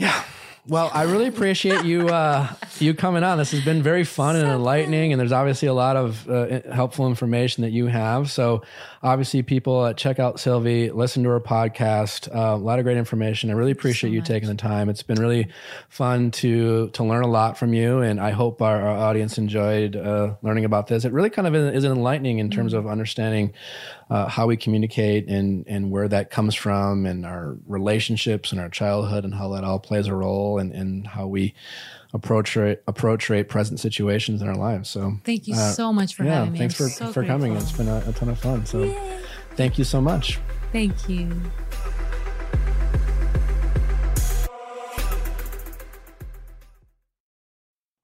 S1: Yeah. Well, I really appreciate you uh, [laughs] you coming on. This has been very fun and enlightening, and there's obviously a lot of uh, helpful information that you have. So, obviously, people uh, check out Silvy, listen to her podcast. Uh, a lot of great information. I really appreciate you taking the time. It's been really fun to to learn a lot from you, and I hope our, our audience enjoyed uh, learning about this. It really kind of is enlightening in terms of understanding uh, how we communicate and and where that comes from, and our relationships and our childhood, and how that all plays a role, and and how we approach rate, approach rate present situations in our lives. So
S6: Thank you
S1: uh,
S6: so much for
S1: yeah,
S6: having me.
S1: thanks
S6: I'm
S1: for
S6: so
S1: for coming. It's been a, a ton of fun. So thank you so much.
S6: Thank you.